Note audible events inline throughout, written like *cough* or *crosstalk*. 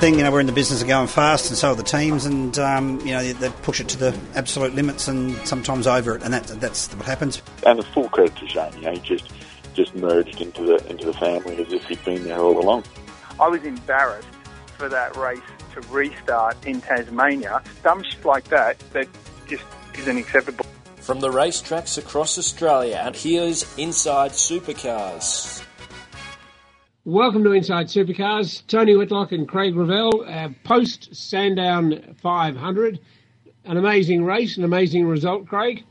thing. You know, we're in the business of going fast, and so are the teams, and um, you know they, they, push it to the absolute limits, and sometimes over it, and that, that's what happens. And the full credit to Shane. You know, he just just merged into the into the family as if he'd been there all along. I was embarrassed for that race to restart in Tasmania. Dumb shit like that that just isn't acceptable. From the racetracks across Australia, and here's Inside Supercars. Welcome to Inside Supercars. Tony Whitlock and Craig Revell, uh, post Sandown 500. An amazing race, an amazing result, Craig.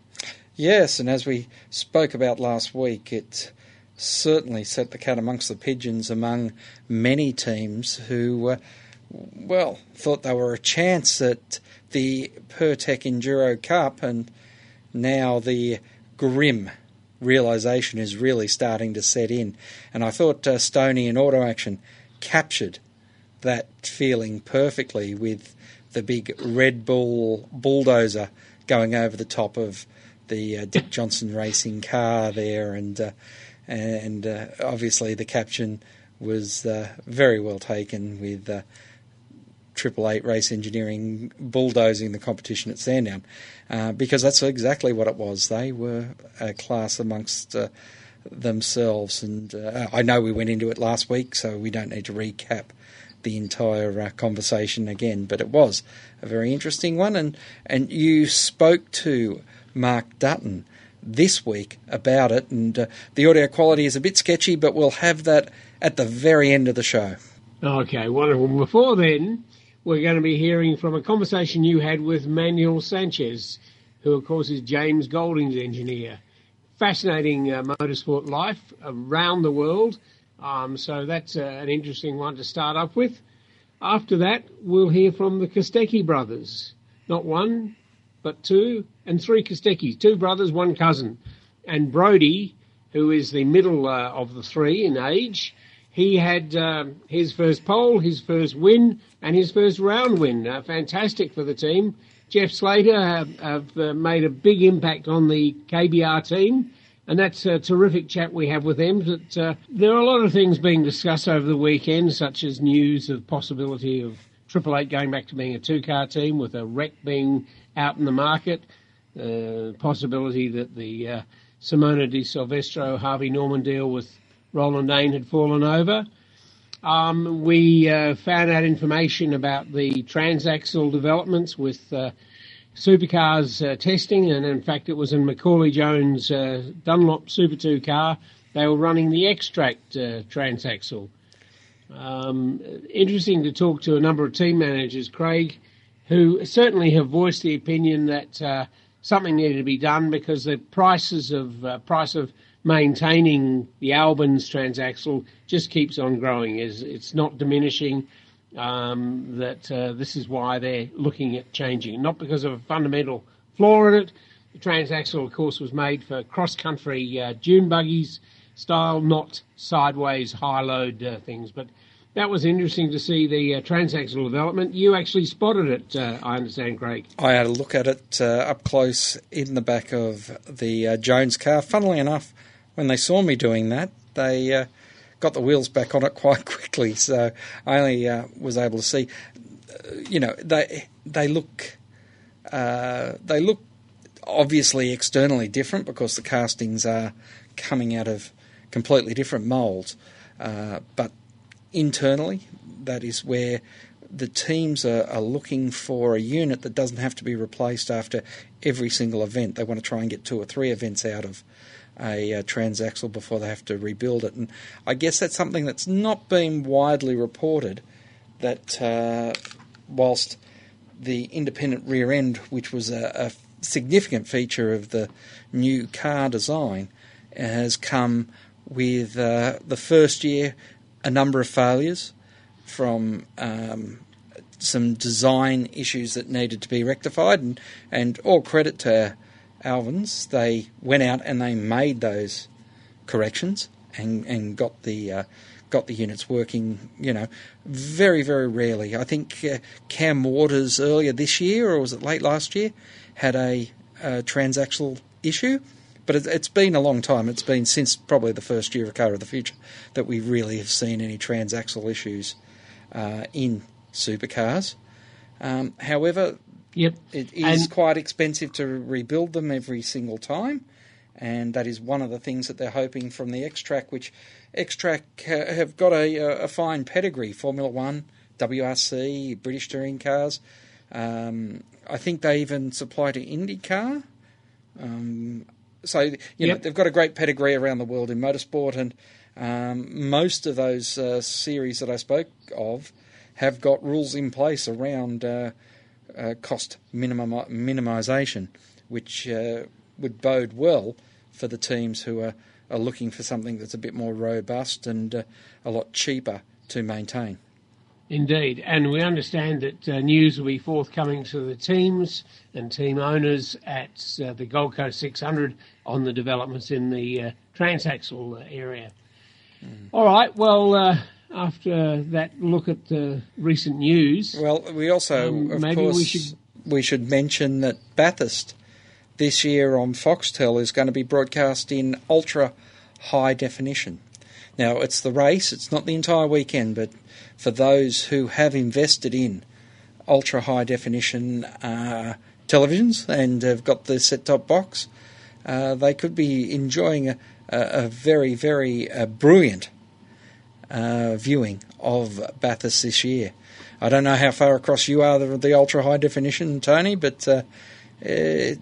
Yes, and as we spoke about last week, it certainly set the cat amongst the pigeons among many teams who, uh, well, thought they were a chance at the Pirtek Enduro Cup, and now the grim realization is really starting to set in. And I thought uh, Stoney and Auto Action captured that feeling perfectly with the big Red Bull bulldozer going over the top of the uh, Dick Johnson racing car there, and uh, and uh, obviously the caption was uh, very well taken with uh, Triple Eight Race Engineering bulldozing the competition at Sandown, uh, because that's exactly what it was. They were a class amongst uh, themselves, and uh, I know we went into it last week, so we don't need to recap the entire uh, conversation again. But it was a very interesting one, and and you spoke to Mark Dutton this week about it, and uh, the audio quality is a bit sketchy, but we'll have that at the very end of the show. Okay, wonderful. Before then, we're going to be hearing from a conversation you had with Manuel Sanchez, who, of course, is James Golding's engineer. Fascinating uh, motorsport life around the world. Um, so that's uh, an interesting one to start up with. After that, we'll hear from the Kostecki brothers. Not one, but two and three Kosteckis. Two brothers, one cousin. And Brody, who is the middle uh, of the three in age, he had uh, his first pole, his first win, and his first round win. Uh, fantastic for the team. Jeff Slater have, have uh, made a big impact on the KBR team, and that's a terrific chat we have with him. But uh, there are a lot of things being discussed over the weekend, such as news of possibility of Triple Eight going back to being a two-car team with a REC being out in the market. Uh, possibility that the uh, Simona de Silvestro Harvey Norman deal with Roland Dane had fallen over. Um, we uh, found out information about the transaxle developments with uh, supercars uh, testing, and in fact, it was in Macaulay Jones' uh, Dunlop Super 2 car. They were running the Xtrac uh, transaxle. Um, interesting to talk to a number of team managers, Craig, who certainly have voiced the opinion that uh, something needed to be done because the prices of price of maintaining the Albins transaxle just keeps on growing. Is it's not diminishing. Um, that uh, this is why they're looking at changing, not because of a fundamental flaw in it. The transaxle, of course, was made for cross-country uh, dune buggies style, not sideways high-load uh, things. But that was interesting to see the uh, transaxle development. You actually spotted it, uh, I understand, Craig. I had a look at it uh, up close in the back of the uh, Jones car. Funnily enough, when they saw me doing that, they uh, got the wheels back on it *laughs* quite quickly. So I only uh, was able to see, uh, you know, they they look uh, they look obviously externally different because the castings are coming out of completely different molds, uh, but internally that is where the teams are, are, looking for a unit that doesn't have to be replaced after every single event. They want to try and get two or three events out of a, a transaxle before they have to rebuild it. And I guess that's something that's not been widely reported. That uh, whilst the independent rear end, which was a, a, significant feature of the new car design, has come with uh, the first year a number of failures from um, some design issues that needed to be rectified, and, and all credit to Albins, they went out and they made those corrections and, and got the uh, got the units working. You know, very very rarely. I think uh, Cam Waters earlier this year, or was it late last year, had a, a transaxle issue. But it, it's been a long time. It's been since probably the first year of Car of the Future that we really have seen any transaxle issues uh, in supercars. Um, however, Yep. it is And- quite expensive to rebuild them every single time, and that is one of the things that they're hoping from the Xtrac, which Xtrac have got a, a fine pedigree: Formula One, WRC, British touring cars. Um, I think they even supply to IndyCar. Um, so you know they've got a great pedigree around the world in motorsport, and um, most of those uh, series that I spoke of have got rules in place around uh, uh, cost minimum minimisation, which uh, would bode well for the teams who are, are looking for something that's a bit more robust and uh, a lot cheaper to maintain. Indeed, and we understand that uh, news will be forthcoming to the teams and team owners at uh, the Gold Coast 600 on the developments in the uh, transaxle area. All right, well, uh, after that look at the recent news, Well, we also, Um, of maybe we course, should- we should mention that Bathurst this year on Foxtel is going to be broadcast in ultra high definition. Now, it's the race, it's not the entire weekend, but for those who have invested in ultra high definition uh, televisions and have got the set top box, uh, they could be enjoying a, a, a very, very uh, brilliant uh, viewing of Bathurst this year. I don't know how far across you are the, the ultra high definition, Tony, but uh, eh,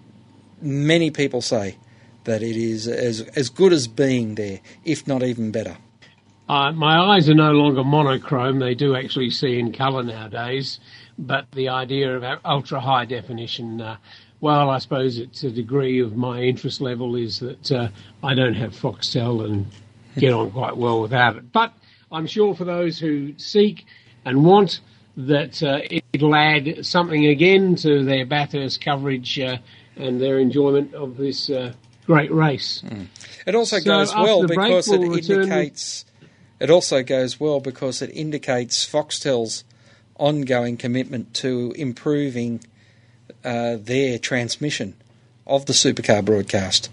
many people say that it is as as good as being there, if not even better. Uh, my eyes are no longer monochrome. They do actually see in colour nowadays. But the idea of ultra high definition, uh, well, I suppose it's a degree of my interest level is that uh, I don't have Foxtel and get on quite well without it. But I'm sure for those who seek and want that uh, it'll add something again to their Bathurst coverage uh, and their enjoyment of this uh, great race. It also So goes well break, because it we'll return- indicates. It also goes well because it indicates Foxtel's ongoing commitment to improving uh, their transmission of the supercar broadcast,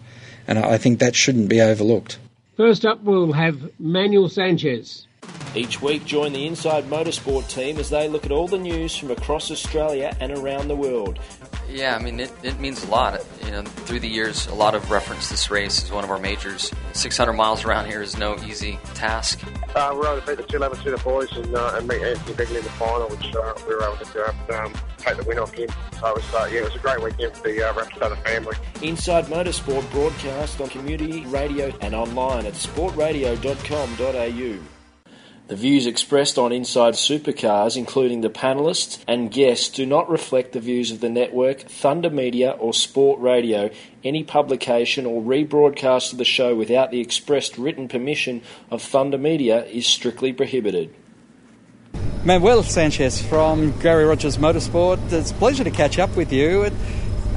and I think that shouldn't be overlooked. First up, we'll have Manuel Sanchez. Each week, join the Inside Motorsport team as they look at all the news from across Australia and around the world. Yeah, I mean, it, it means a lot. You know, through the years, a lot of reference this race as one of our majors. 600 miles around here is no easy task. Uh, we were able to beat the 211 Student boys and, uh, and meet Anthony Bigley in the final, which uh, we were able to um, take the win off him. So it was, uh, yeah, it was a great weekend for the uh, Rapstada family. Inside Motorsport broadcast on community radio and online at sportradio.com.au. The views expressed on Inside Supercars, including the panelists and guests, do not reflect the views of the network, Thunder Media, or Sport Radio. Any publication or rebroadcast of the show without the expressed written permission of Thunder Media is strictly prohibited. Manuel Sanchez from Garry Rogers Motorsport. It's a pleasure to catch up with you.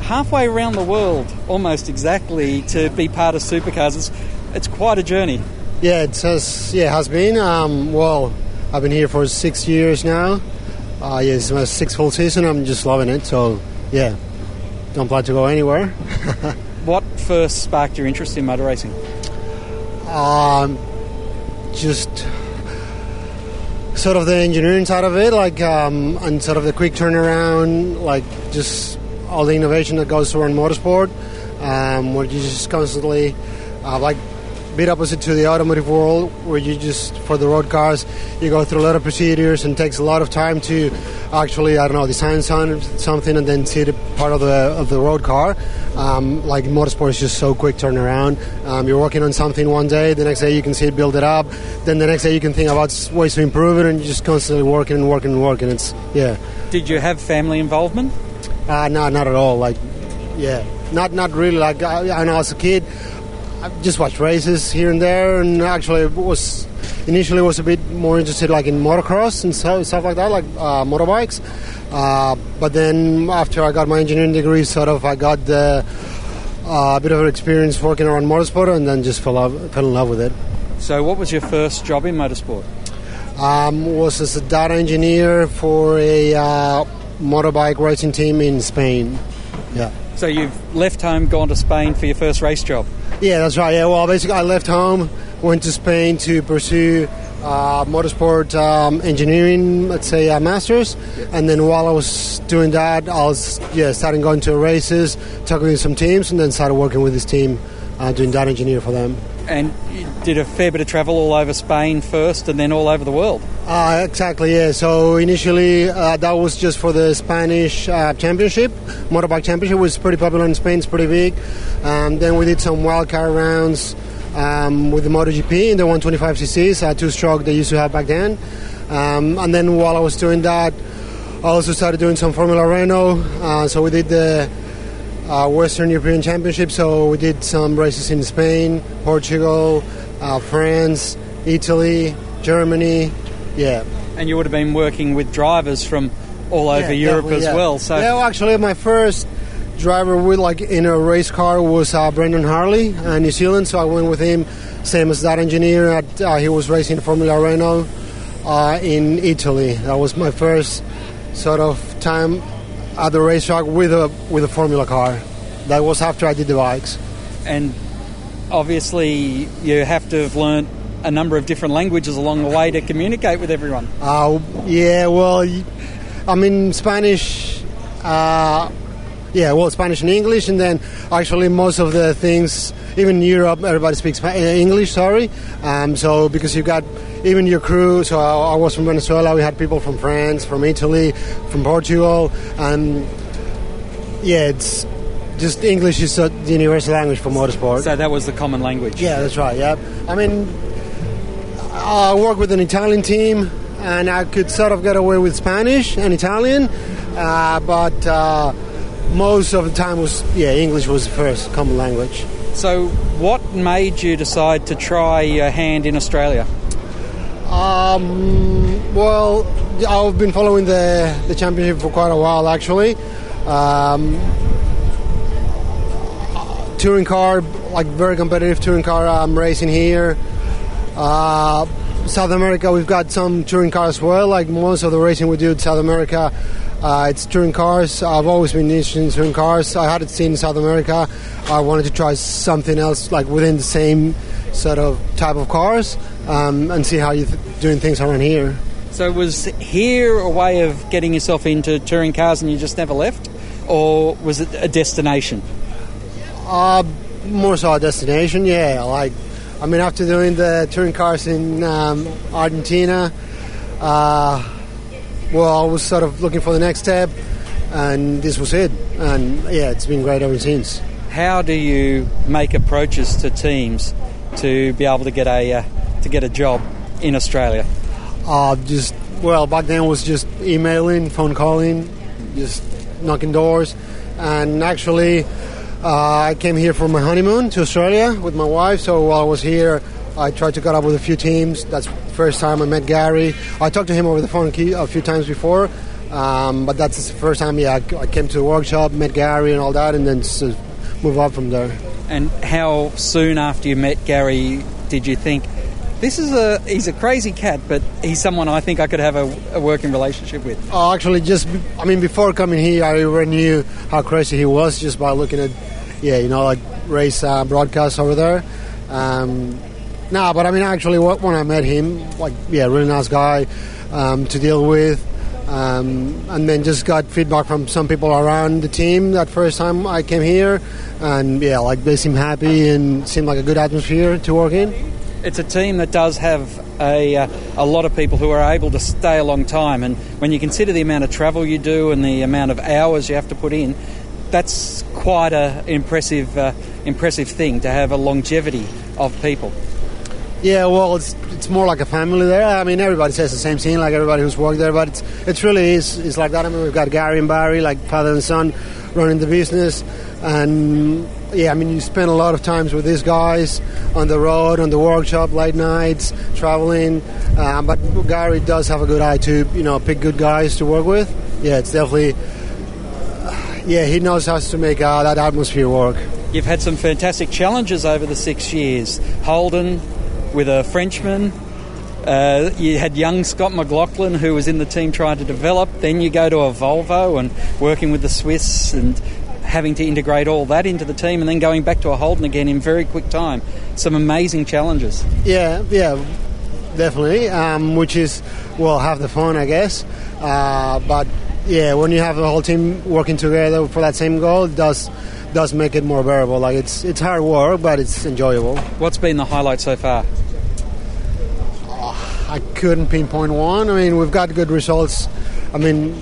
Halfway around the world, almost exactly, to be part of Supercars. It's, it's quite a journey. Yeah, it says yeah, has been. Um, well, I've been here for six years now. Uh, yeah, it's my sixth full season. I'm just loving it. So yeah, don't plan to go anywhere. *laughs* What first sparked your interest in motor racing? um, just sort of the engineering side of it, like um, and sort of the quick turnaround, like just all the innovation that goes around motorsport, um, where you just constantly uh, like bit opposite to the automotive world, where you just for the road cars you go through a lot of procedures and takes a lot of time to actually I don't know design some- something and then see the part of the of the road car. Um, like motorsport is just so quick turnaround. Um, you're working on something one day, the next day you can see it build it up, then the next day you can think about ways to improve it, and you're just constantly working and working and working. It's yeah. Did you have family involvement? Uh, no, not at all. Like, yeah, not not really. Like, I, I know as a kid, I just watched races here and there, and actually was initially was a bit more interested like in motocross and so, stuff like that, like uh, motorbikes. Uh, but then after I got my engineering degree, sort of I got the uh, a bit of an experience working around motorsport, and then just fell love, fell in love with it. So, what was your first job in motorsport? Um, was as a data engineer for a uh, motorbike racing team in Spain. Yeah. So, you've left home, gone to Spain for your first race job. Yeah, that's right. Yeah, well, basically, I left home, went to Spain to pursue uh, motorsport um, engineering, let's say, uh, masters. And then while I was doing that, I was yeah starting going to races, talking to some teams, and then started working with this team, uh, doing data engineer for them. And you did a fair bit of travel all over Spain first, and then all over the world. Uh, exactly, yeah. So initially, uh, that was just for the Spanish uh, championship. Motorbike championship was pretty popular in Spain, it's pretty big. Um, then we did some wildcard rounds um, with the MotoGP in the 125cc's, uh, two stroke they used to have back then. Um, and then while I was doing that, I also started doing some Formula Renault. Uh, so we did the uh, Western European Championship. So we did some races in Spain, Portugal, uh, France, Italy, Germany. Yeah. And you would have been working with drivers from all over Yeah, Europe as yeah. well. So yeah, well, actually, my first driver with like in a race car was uh, Brendon Hartley, uh, New Zealand. So I went with him, same as that engineer. At, uh, he was racing Formula Renault uh, in Italy. That was my first sort of time at the racetrack with a with a Formula car. That was after I did the bikes. and obviously you have to have learnt a number of different languages along the way to communicate with everyone. Uh, yeah, well, I mean Spanish. Uh, yeah, well, Spanish and English, and then actually most of the things, even in Europe, everybody speaks uh, English. Sorry, um, so because you've got even your crew. So I, I was from Venezuela. We had people from France, from Italy, from Portugal, and yeah, it's just English is uh, the universal language for motorsport. So that was the common language. Yeah, that's right. Yeah, I mean, I work with an Italian team, and I could sort of get away with Spanish and Italian, uh, but uh, most of the time was yeah, English was the first common language. So what made you decide to try your hand in Australia? Um, well, I've been following the the championship for quite a while actually. Um, touring car, like very competitive touring car I'm um, racing here. Uh, South America, we've got some touring cars as well. Like most of the racing we do in South America, uh, it's touring cars. I've always been interested in touring cars. I hadn't seen in South America. I wanted to try something else, like within the same sort of type of cars, um, and see how you're th- doing things around here. So was here a way of getting yourself into touring cars and you just never left? Or was it a destination? Uh, more so a destination, yeah. Like, I mean, after doing the touring cars in um, Argentina, uh, well, I was sort of looking for the next step, and this was it. And yeah, it's been great ever since. How do you make approaches to teams to be able to get a uh, to get a job in Australia? Uh, just well, back then was just emailing, phone calling, just knocking doors, and actually, uh, I came here for my honeymoon to Australia with my wife. So while I was here, I tried to get up with a few teams. That's the first time I met Gary. I talked to him over the phone key a few times before, um, but that's the first time. Yeah, I I came to the workshop, met Gary, and all that, and then just move on from there. And how soon after you met Gary did you think this is a he's a crazy cat, but he's someone I think I could have a, a working relationship with? Oh, actually, just I mean, before coming here, I already knew how crazy he was just by looking at, yeah, you know, like race uh, broadcasts over there. Um, no, but I mean, actually, when I met him, like, yeah, really nice guy um, to deal with. Um, and then just got feedback from some people around the team that first time I came here, and yeah, like they seemed happy and seemed like a good atmosphere to work in. It's a team that does have a, uh, a lot of people who are able to stay a long time, and when you consider the amount of travel you do and the amount of hours you have to put in, that's quite a impressive uh, impressive thing to have a longevity of people. Yeah, well, it's it's more like a family there. I mean, everybody says the same thing, like everybody who's worked there, but it's it's really is it's like that. I mean, we've got Gary and Barry, like father and son, running the business, and yeah, I mean, you spend a lot of times with these guys on the road, on the workshop, late nights, traveling. Um, but Gary does have a good eye to you know pick good guys to work with. Yeah, it's definitely. Yeah, he knows how to make uh, that atmosphere work. You've had some fantastic challenges over the six years. Holden with a Frenchman. Uh, you had young Scott McLaughlin who was in the team trying to develop. Then you go to a Volvo and working with the Swiss and having to integrate all that into the team and then going back to a Holden again in very quick time. Some amazing challenges. Yeah, yeah. definitely. Um, which is well, half the fun, I guess. Uh, but yeah, when you have the whole team working together for that same goal, it does does make it more bearable. Like it's it's hard work, but it's enjoyable. What's been the highlight so far? I couldn't pinpoint one. I mean, we've got good results. I mean,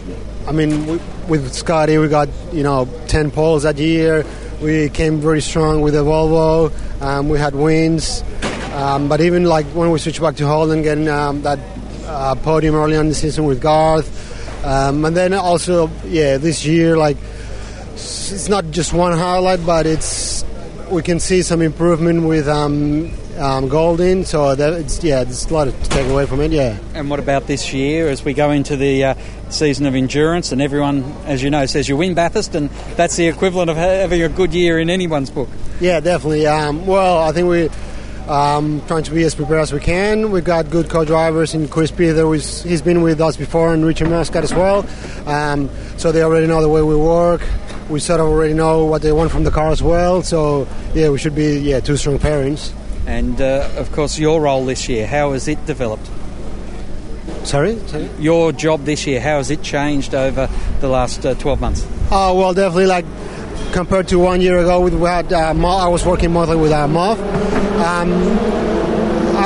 I mean, we, with Scotty, we got you know ten poles that year. We came very strong with the Volvo. Um, we had wins, um, but even like when we switched back to Holden, getting um, that uh, podium early on in the season with Garth, um, and then also yeah, this year like it's not just one highlight, but it's we can see some improvement with um, um. So that it's yeah, there's a lot to take away from it. Yeah. And what about this year as we go into the uh, season of endurance? And everyone, as you know, says you win Bathurst, and that's the equivalent of having a good year in anyone's book. Yeah, definitely. Um, well, I think we. Um, trying to be as prepared as we can. We've got good co-drivers in Chris Pither. He's been with us before, and Richard Muscat as well. Um, so they already know the way we work. We sort of already know what they want from the car as well. So yeah, we should be yeah two strong pairings. And uh, of course, your role this year, how has it developed? Sorry? Sorry? Your job this year, how has it changed over the last uh, 12 months? Oh, well, definitely like compared to one year ago, we had uh, I was working mostly with uh, Moff. Um,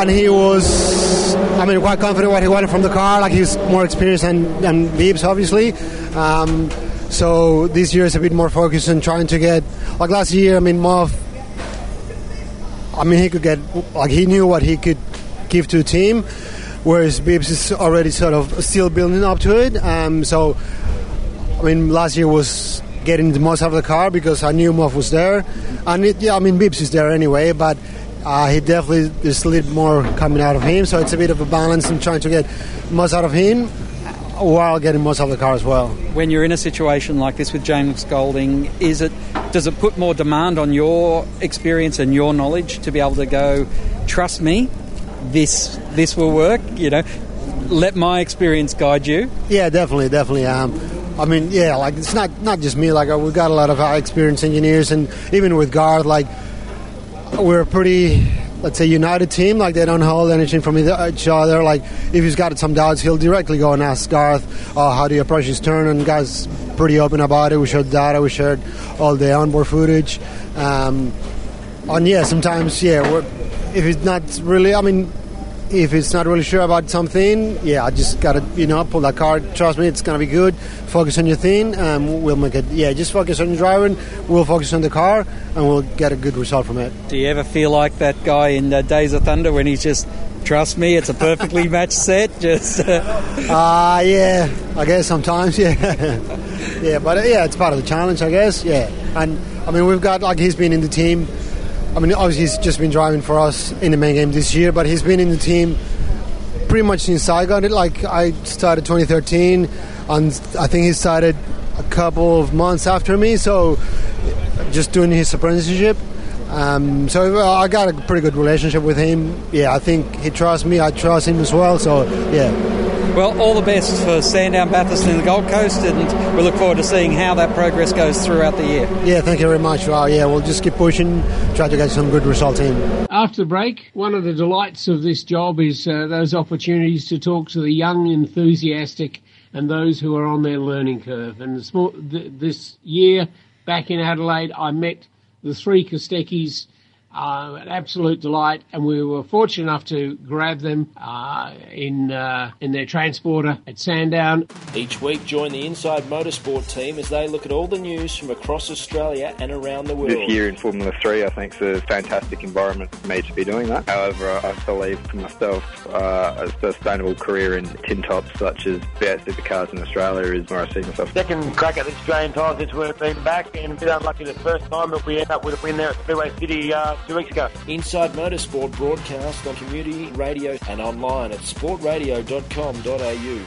and he was, I mean, quite confident what he wanted from the car. Like he's more experienced than, than obviously. Um, so this year is a bit more focused on trying to get, like last year, I mean, Moff I mean, he could get like he knew what he could give to a team, whereas Bibbs is already sort of still building up to it. Um, so, I mean, last year was getting the most out of the car because I knew Moff was there, and it, yeah, I mean, Bibbs is there anyway, but. Uh, he definitely there's a little more coming out of him, so it's a bit of a balance in trying to get most out of him while getting of the car as well. When you're in a situation like this with James Golding, is it does it put more demand on your experience and your knowledge to be able to go, trust me, this this will work? You know, let my experience guide you. Yeah, definitely, definitely. Um, I mean, yeah, like it's not not just me. Like uh, we've got a lot of high experienced engineers, and even with Garth, like we're pretty let's say united team like they don't hold anything from each other like if he's got some doubts he'll directly go and ask Garth oh, how do you approach his turn and guys pretty open about it. We shared data, we shared all the onboard footage. Um, and yeah, sometimes, yeah, if it's not really, I mean, if it's not really sure about something, yeah, I just gotta, you know, pull that card. Trust me, it's gonna be good. Focus on your thing, and we'll make it. Yeah, just focus on your driving. We'll focus on the car, and we'll get a good result from it. Do you ever feel like that guy in uh, Days of Thunder when he's just Trust me, it's a perfectly *laughs* matched set. Just ah, uh, yeah, I guess sometimes, *laughs* yeah, yeah, but uh, yeah, it's part of the challenge, I guess, yeah. And I mean, we've got like he's been in the team. I mean, obviously he's just been driving for us in the main game this year, but he's been in the team pretty much since I got it. Like I started 2013, and I think he started a couple of months after me. So just doing his apprenticeship. Um, so uh, I got a pretty good relationship with him. Yeah, I think he trusts me. I trust him as well. So yeah. Well, all the best for Sandown Bathurst and the Gold Coast, and we look forward to seeing how that progress goes throughout the year. Yeah, thank you very much. Well, yeah, we'll just keep pushing, try to get some good results in. After the break, one of the delights of this job is uh, those opportunities to talk to the young, enthusiastic, and those who are on their learning curve. And this year, back in Adelaide, I met the three Kosteckis uh, an absolute delight, and we were fortunate enough to grab them uh, in uh, in their transporter at Sandown. Each week, join the Inside Motorsport team as they look at all the news from across Australia and around the world. This year in Formula Three, I think is a fantastic environment for me to be doing that. However, I believe for myself, uh, a sustainable career in tin tops such as V8 supercars in Australia is where I see myself. Second crack at the Australian tires since we've been back, and a bit unlucky the first time, but we end up with a win there at Speedway City uh, two weeks ago. Inside Motorsport broadcast on community radio and online at sportradio.com.au.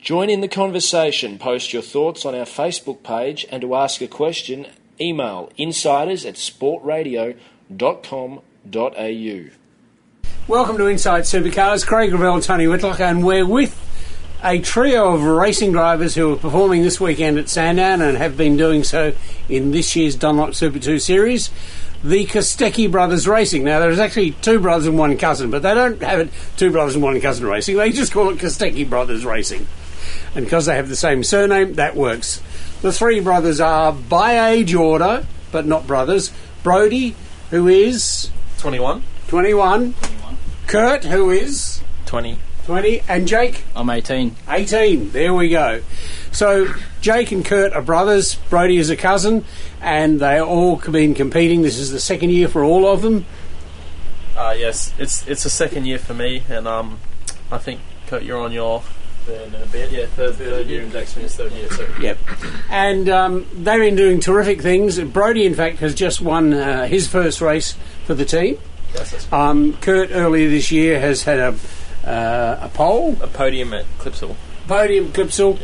Join in the conversation, post your thoughts on our Facebook page, and to ask a question, email insiders at sportradio.com.au. Welcome to Inside Supercars, Craig Revell and Tony Whitlock, and we're with a trio of racing drivers who are performing this weekend at Sandown and have been doing so in this year's Dunlop Super 2 Series. The Kostecki Brothers Racing. Now, there's actually two brothers and one cousin, but they don't have it two brothers and one cousin racing. They just call it Kostecki Brothers Racing. And because they have the same surname, that works. The three brothers are by age order, but not brothers. Brody, who is 21. 21. Kurt, who is 20. 20. And Jake? I'm 18. 18. There we go. So Jake and Kurt are brothers. Brody is a cousin, and they all have been competing. This is the second year for all of them. Uh, yes, it's it's the second year for me, and um, I think Kurt, you're on your third and a bit. Yeah, third, third year, and Jackson is third year too. Yep. And um, they've been doing terrific things. Brody, in fact, has just won uh, his first race for the team. Yes, that's Um, Kurt earlier this year has had a uh, a pole, a podium at Clipsal. podium Clipsal,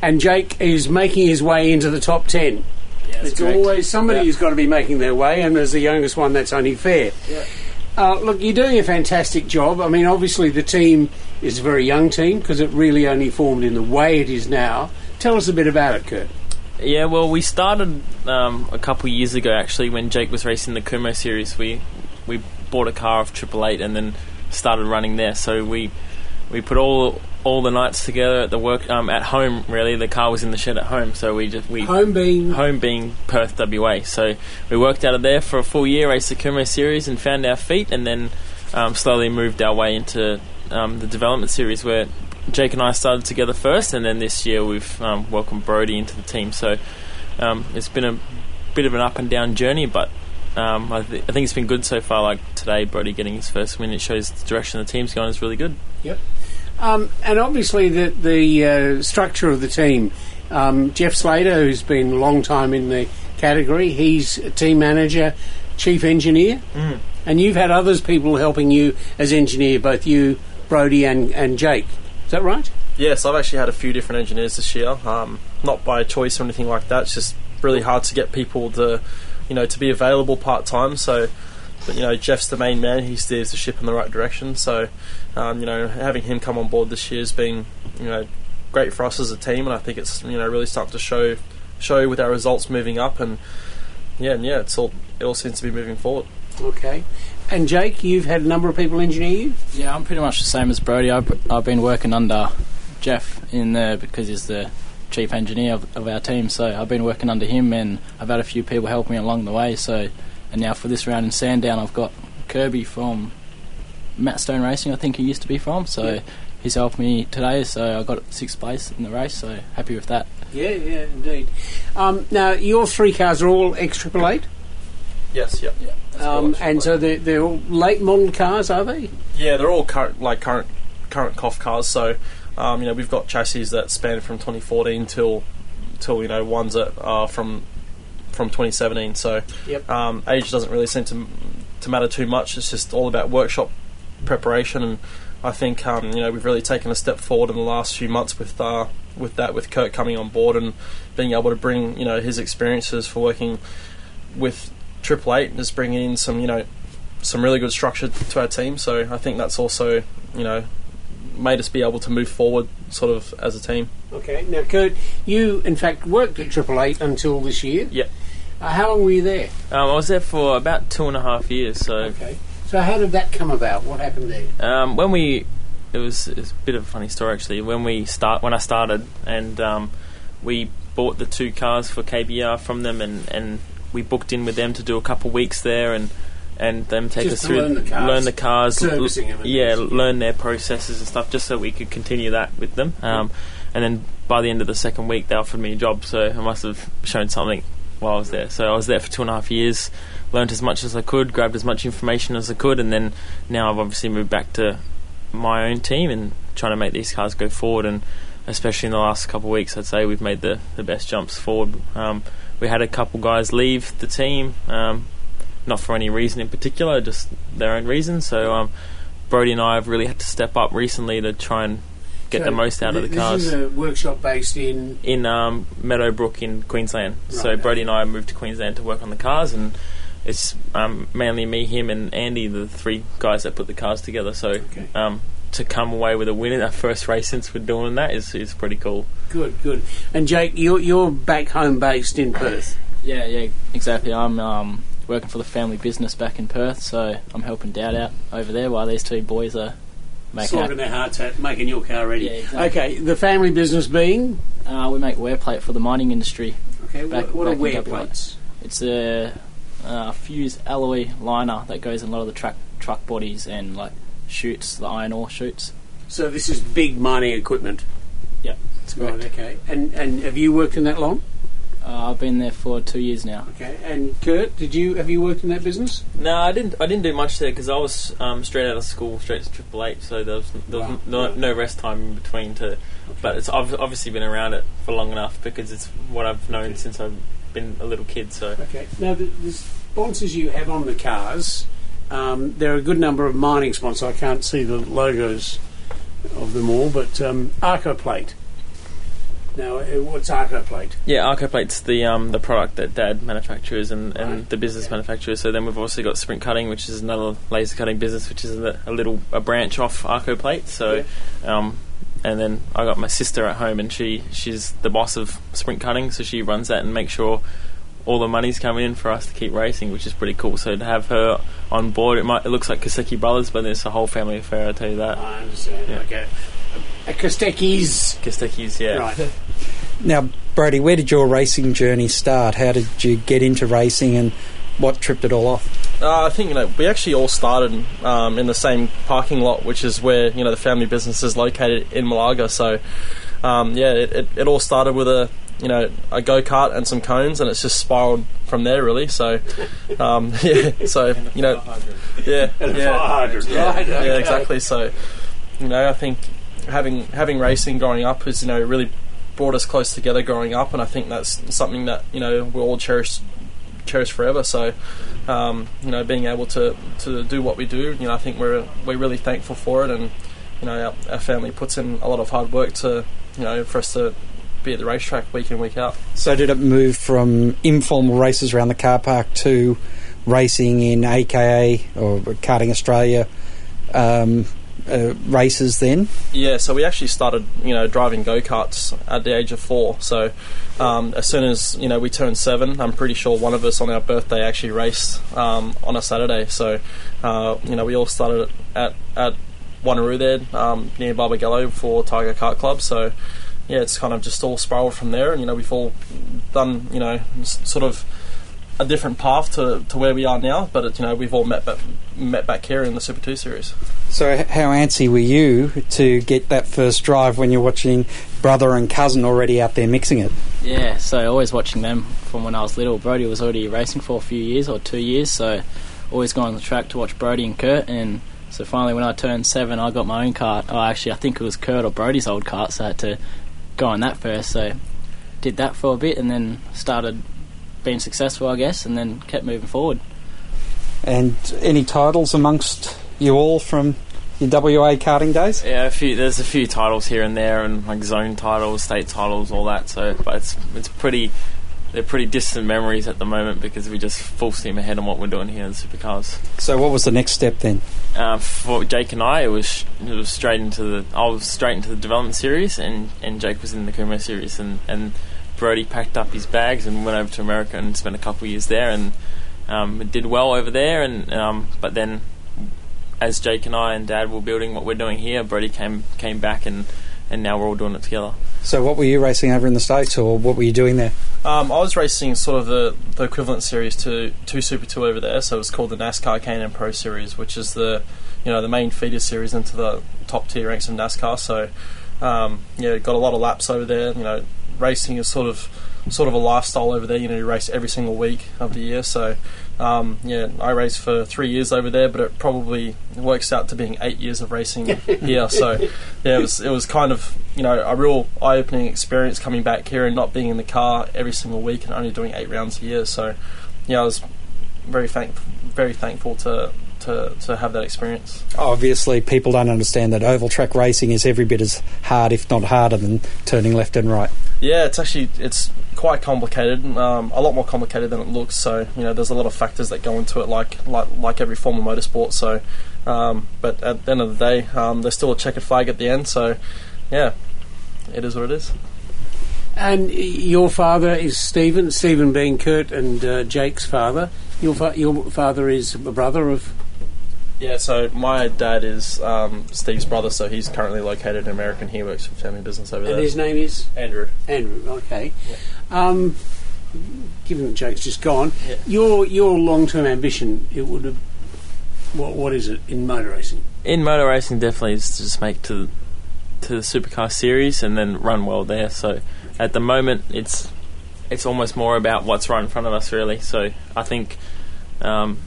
and Jake is making his way into the top ten. that's it's correct. always somebody Yeah. who's got to be making their way, and as the youngest one, that's only fair. Yeah. Uh, look, you're doing a fantastic job. I mean, obviously the team is a very young team because it really only formed in the way it is now. Tell us a bit about it, Kurt. Yeah, well, we started um, a couple years ago actually when Jake was racing the Kumho series. We we bought a car off Triple Eight and then started running there. So we we put all all the nights together at the work um, at home. Really, the car was in the shed at home. So we just we Home being home being Perth, WA. So we worked out of there for a full year, raced the Kumho series, and found our feet, and then um, slowly moved our way into um, the development series where Jake and I started together first, and then this year we've um, welcomed Brody into the team. So um, it's been a bit of an up and down journey, but um, I, th- I think it's been good so far. Like today, Brody getting his first win, it shows the direction the team's going is really good. Yep. Um, and obviously, the the uh, structure of the team. Um, Jeff Slater, who's been a long time in the category, he's a team manager, chief engineer, Mm. and you've had others people helping you as engineer, both you, Brody, and, and Jake. Is that right? Yes, I've actually had a few different engineers this year. Um, not by choice or anything like that. It's just really hard to get people to, you know, to be available part time. So, but you know, Jeff's the main man. He steers the ship in the right direction. So, um, you know, having him come on board this year has been, you know, great for us as a team, and I think it's you know really starting to show show with our results moving up, and yeah, and yeah, it's all it all seems to be moving forward. Okay. And Jake, you've had a number of people engineer you. Yeah, I'm pretty much the same as Brody. I've, I've been working under Jeff in there because he's the chief engineer of, of our team. So I've been working under him, and I've had a few people help me along the way. So, and now for this round in Sandown, I've got Kirby from Matt Stone Racing. I think he used to be from. So Yeah. he's helped me today. So I got sixth place in the race. So happy with that. Yeah, yeah, indeed. Um, now, your three cars are all X Triple Eight, Yes, yep, yeah. um, and so they're, they're all late model cars, are they? Yeah, they're all current, like current, current COF cars. So, um, you know, we've got chassis that span from 2014 till, till you know, ones that are from, from 2017. So, Yep. um, age doesn't really seem to to matter too much. It's just all about workshop preparation, and I think um, you know we've really taken a step forward in the last few months with uh, with that, with Kurt coming on board and being able to bring you know his experiences for working with Triple Eight and just bringing in some you know some really good structure to our team. So I think that's also you know made us be able to move forward sort of as a team. Okay. Now, Kurt, you in fact worked at Triple Eight until this year. Yeah. Uh, how long were you there? Um, I was there for about two and a half years. So Okay. So how did that come about? What happened there? Um, when we, it was, it was a bit of a funny story actually. When we start, when I started, and um, we bought the two cars for KBR from them, and, and we booked in with them to do a couple of weeks there, and and them take Just us to through learn the cars, learn the cars, and yeah, learn their processes and stuff, just so we could continue that with them. Um, and then by the end of the second week, they offered me a job, so I must have shown something while I was there. So I was there for two and a half years, learned as much as I could, grabbed as much information as I could, and then now I've obviously moved back to my own team and trying to make these cars go forward. And especially in the last couple of weeks, I'd say we've made the, the best jumps forward. Um, we had a couple guys leave the team, um, not for any reason in particular, just their own reasons. So um, Brody and I have really had to step up recently to try and get So the most out of the th- cars This is a workshop based in. in um, Meadowbrook in Queensland. so Right. Brody and I moved to Queensland to work on the cars, and it's um, mainly me, him, and Andy, the three guys that put the cars together. So um, to come away with a win in our first race since we're doing that is is pretty cool. Good, good. And Jake, you're you're back home based in Perth. Yeah, yeah, exactly. I'm um, working for the family business back in Perth, so I'm helping Dad out over there while these two boys are making. Sorting their hearts out, making your car ready. Yeah, exactly. Okay, the family business being Uh, we make wear plate for the mining industry. Okay, what- what are wear plates? It's a uh, fused alloy liner that goes in a lot of the truck truck bodies and like chutes, the iron ore shoots. so. This is big mining equipment. Yeah, that's Right. Okay. And and have you worked in that long? Uh, I've been there for two years now. Okay. And Kurt, did you have you worked in that business? No, I didn't. I didn't do much there because I was um, straight out of school, straight to Triple Eight. So there was, there was Wow. no, no rest time in between. To, but it's I've obviously been around it for long enough because it's what I've known since I've been a little kid. So Okay. Now the, the sponsors you have on the cars, um, there are a good number of mining sponsors. I can't see the logos of them all, but um, Arcoplate. Now, what's Arcoplate? yeah, Arcoplate's the um, the product that Dad manufactures and, and the business manufactures. So then we've also got Sprint Cutting, which is another laser cutting business, which is a, a little a branch off Arcoplate. So. Um, and then I got my sister at home, and she she's the boss of Sprint Cutting, so she runs that and makes sure all the money's coming in for us to keep racing, which is pretty cool. So to have her on board, it might it looks like Kostecki brothers, but it's a whole family affair. I tell you that. I understand. Yeah. Okay. A Kosteckis. Kosteckis, yeah. Right. *laughs* Now, Brody, where did your racing journey start? How did you get into racing and what tripped it all off? Uh, I think you know we actually all started um, in the same parking lot, which is where you know the family business is located in Malaga. So um, yeah, it, it, it all started with a you know a go kart and some cones, and it's just spiraled from there really. So um, *laughs* yeah, so you know yeah *laughs* And yeah, yeah, yeah exactly. So you know I think having having racing growing up is you know really brought us close together growing up, and I think that's something that you know we all cherish cherish forever. So, um, you know, being able to, to do what we do, you know, I think we're we're really thankful for it, and you know, our, our family puts in a lot of hard work to, you know, for us to be at the racetrack week in week out. So, did it move from informal races around the car park to racing in AKA or Karting Australia um, uh, races then? Yeah, so we actually started, you know, driving go karts at the age of four. So um, as soon as you know we turned seven, I'm pretty sure one of us on our birthday actually raced um, on a Saturday. So uh, you know, we all started at at Wanneroo there um, near Barbagallo for Tiger Kart Club. So yeah, it's kind of just all spiraled from there, and you know, we've all done, you know, sort of a different path to, to where we are now. But it, you know, we've all met back, met back here in the Super Two series. So, how antsy were you to get that first drive when you're watching brother and cousin already out there mixing it? Yeah, so always watching them from when I was little. Brody was already racing for a few years or two years, so always going on the track to watch Brody and Kurt. And so finally, when I turned seven, I got my own cart. Oh, actually, I think it was Kurt or Brody's old cart, so I had to go on that first. So did that for a bit, and then started being successful, I guess, and then kept moving forward. And any titles amongst you all from your WA karting days? Yeah, a few. There's a few titles here and there, and like zone titles, state titles, all that. So, but it's it's pretty. They're pretty distant memories at the moment because we just full steam ahead on what we're doing here in the supercars. So, what was the next step then? Uh, for Jake and I, it was it was straight into the I was straight into the development series, and, and Jake was in the Kumho series, and, and Brody packed up his bags and went over to America and spent a couple of years there, and um, did well over there, and um, but then as Jake and I and Dad were building what we're doing here, Brody came came back, and, and now we're all doing it together. So, what were you racing over in the States, or what were you doing there? Um, I was racing sort of the, the equivalent series to, to Super 2 over there, so it was called the NASCAR K&N Pro Series, which is the you know the main feeder series into the top tier ranks of NASCAR. So um, yeah, got a lot of laps over there. You know, racing is sort of sort of a lifestyle over there. You know, you race every single week of the year. So um, yeah, I raced for three years over there, but it probably works out to being eight years of racing *laughs* here. So yeah, it was it was kind of you know a real eye opening experience coming back here and not being in the car every single week and only doing eight rounds a year. So yeah, I was very thank very thankful to. To, to have that experience. Obviously, people don't understand that oval track racing is every bit as hard, if not harder, than turning left and right. Yeah, it's actually it's quite complicated, um, a lot more complicated than it looks. So you know, there's a lot of factors that go into it, like like like every form of motorsport. So, um, but at the end of the day, um, there's still a checkered flag at the end. So, yeah, it is what it is. And your father is Stephen, Stephen being Kurt and uh, Jake's father. Your, fa- your father is a brother of. Yeah, so my dad is um, Steve's brother, so he's currently located in America and he works for family business over And there. And his name is? Andrew. Andrew, okay. Um, given that Jake's just gone, your your long term ambition, it would have. What, what is it in motor racing? In motor racing, definitely is to just make to to the supercar series and then run well there. So at the moment, it's it's almost more about what's right in front of us, really. So I think, um,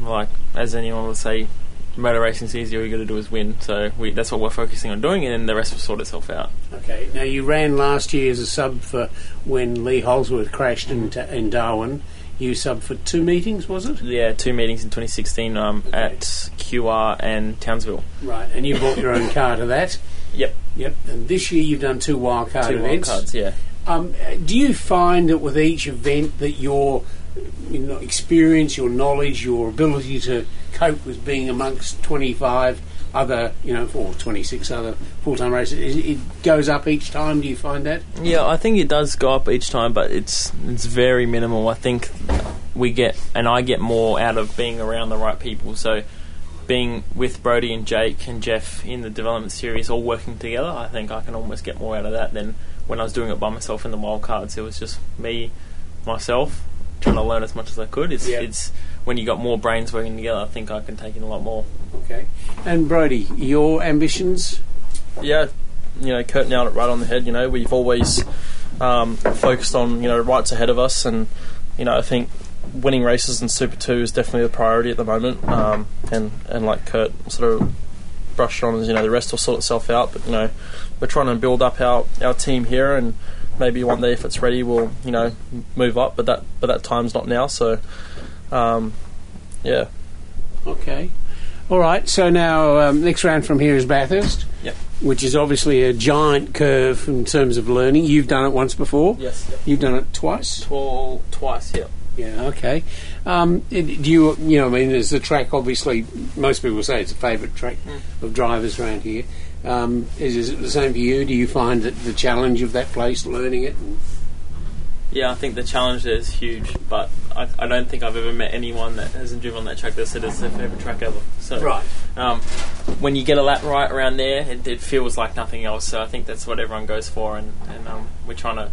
like as anyone will say, motor racing's easy. All you got to do is win. So we, that's what we're focusing on doing, and then the rest will sort itself out. Okay. Now you ran last year as a sub for when Lee Holdsworth crashed in, in Darwin. You subbed for two meetings, was it? Yeah, two meetings in 2016 um, at QR and Townsville. Right. And you brought your own car to that. Yep. Yep. And this year you've done two wildcard Two events. wildcards, yeah. Um, do you find that with each event that your experience, your knowledge, your ability to cope with being amongst 25 other, you know, or 26 other full-time racers, it, it goes up each time? Do you find that? Yeah, I think it does go up each time, but it's it's very minimal. I think we get and I get more out of being around the right people. So being with Brody and Jake and Jeff in the development series, all working together, I think I can almost get more out of that than when I was doing it by myself in the wildcards. It was just me, myself, trying to learn as much as I could. It's Yeah. it's when you got more brains working together, I think I can take in a lot more. Okay. And Brody, your ambitions? Yeah, you know, Kurt nailed it right on the head. You know, we've always um, focused on you know rights ahead of us, and you know, I think winning races in Super Two is definitely the priority at the moment. Um, and and like Kurt sort of brushed on, you know, the rest will sort itself out. But you know, we're trying to build up our, our team here, and maybe one day if it's ready, we'll you know move up. But that but that time's not now. So um, yeah. Okay. All right. So now um, next round from here is Bathurst. Yep. Which is obviously a giant curve in terms of learning. You've done it once before. Yes. Yep. You've done it twice. Tw- twice. Yeah. Yeah. Okay. Um, do you you know? I mean, there's the track. Obviously, most people say it's a favourite track of drivers around here. Um, is, is it the same for you? Do you find that the challenge of that place, learning it? And Yeah, I think the challenge there is huge, but I, I don't think I've ever met anyone that hasn't driven on that track that said it's their favourite track ever. So, Right. um, when you get a lap right around there, it, it feels like nothing else. So I think that's what everyone goes for, and, and um, we're trying to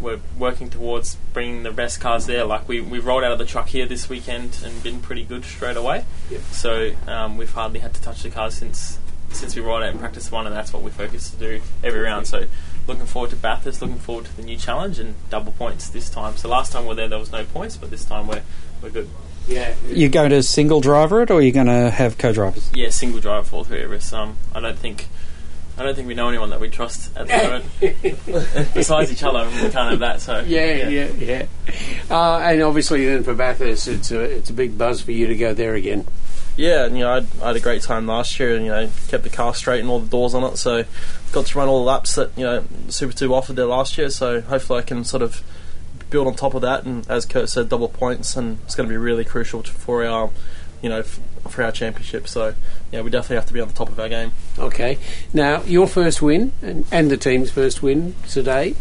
we're working towards bringing the best cars there. Like we we rolled out of the truck here this weekend and been pretty good straight away. Yep. So um, we've hardly had to touch the cars since since we ride out in practice one, and that's what we focus to do every round. So looking forward to Bathurst, looking forward to the new challenge and double points this time. So last time we were there, there was no points, but this time we're we're good. yeah. You going to single driver it, or are you going to have co-drivers? Yeah, single driver for all three of us. Um, I don't think. I don't think we know anyone that we trust at the moment. *laughs* Besides each other, we can't have that. So Yeah, yeah, yeah. Uh, and obviously, then for Bathurst, it's a it's a big buzz for you to go there again. Yeah, and, you know, I'd, I had a great time last year, and you know, kept the car straight and all the doors on it. So, got to run all the laps that you know Super Two offered there last year. So, hopefully, I can sort of build on top of that. And as Kurt said, double points, and it's going to be really crucial for our, you know, f- for our championship. So, yeah, we definitely have to be on the top of our game. Okay. Now, your first win and, and the team's first win today.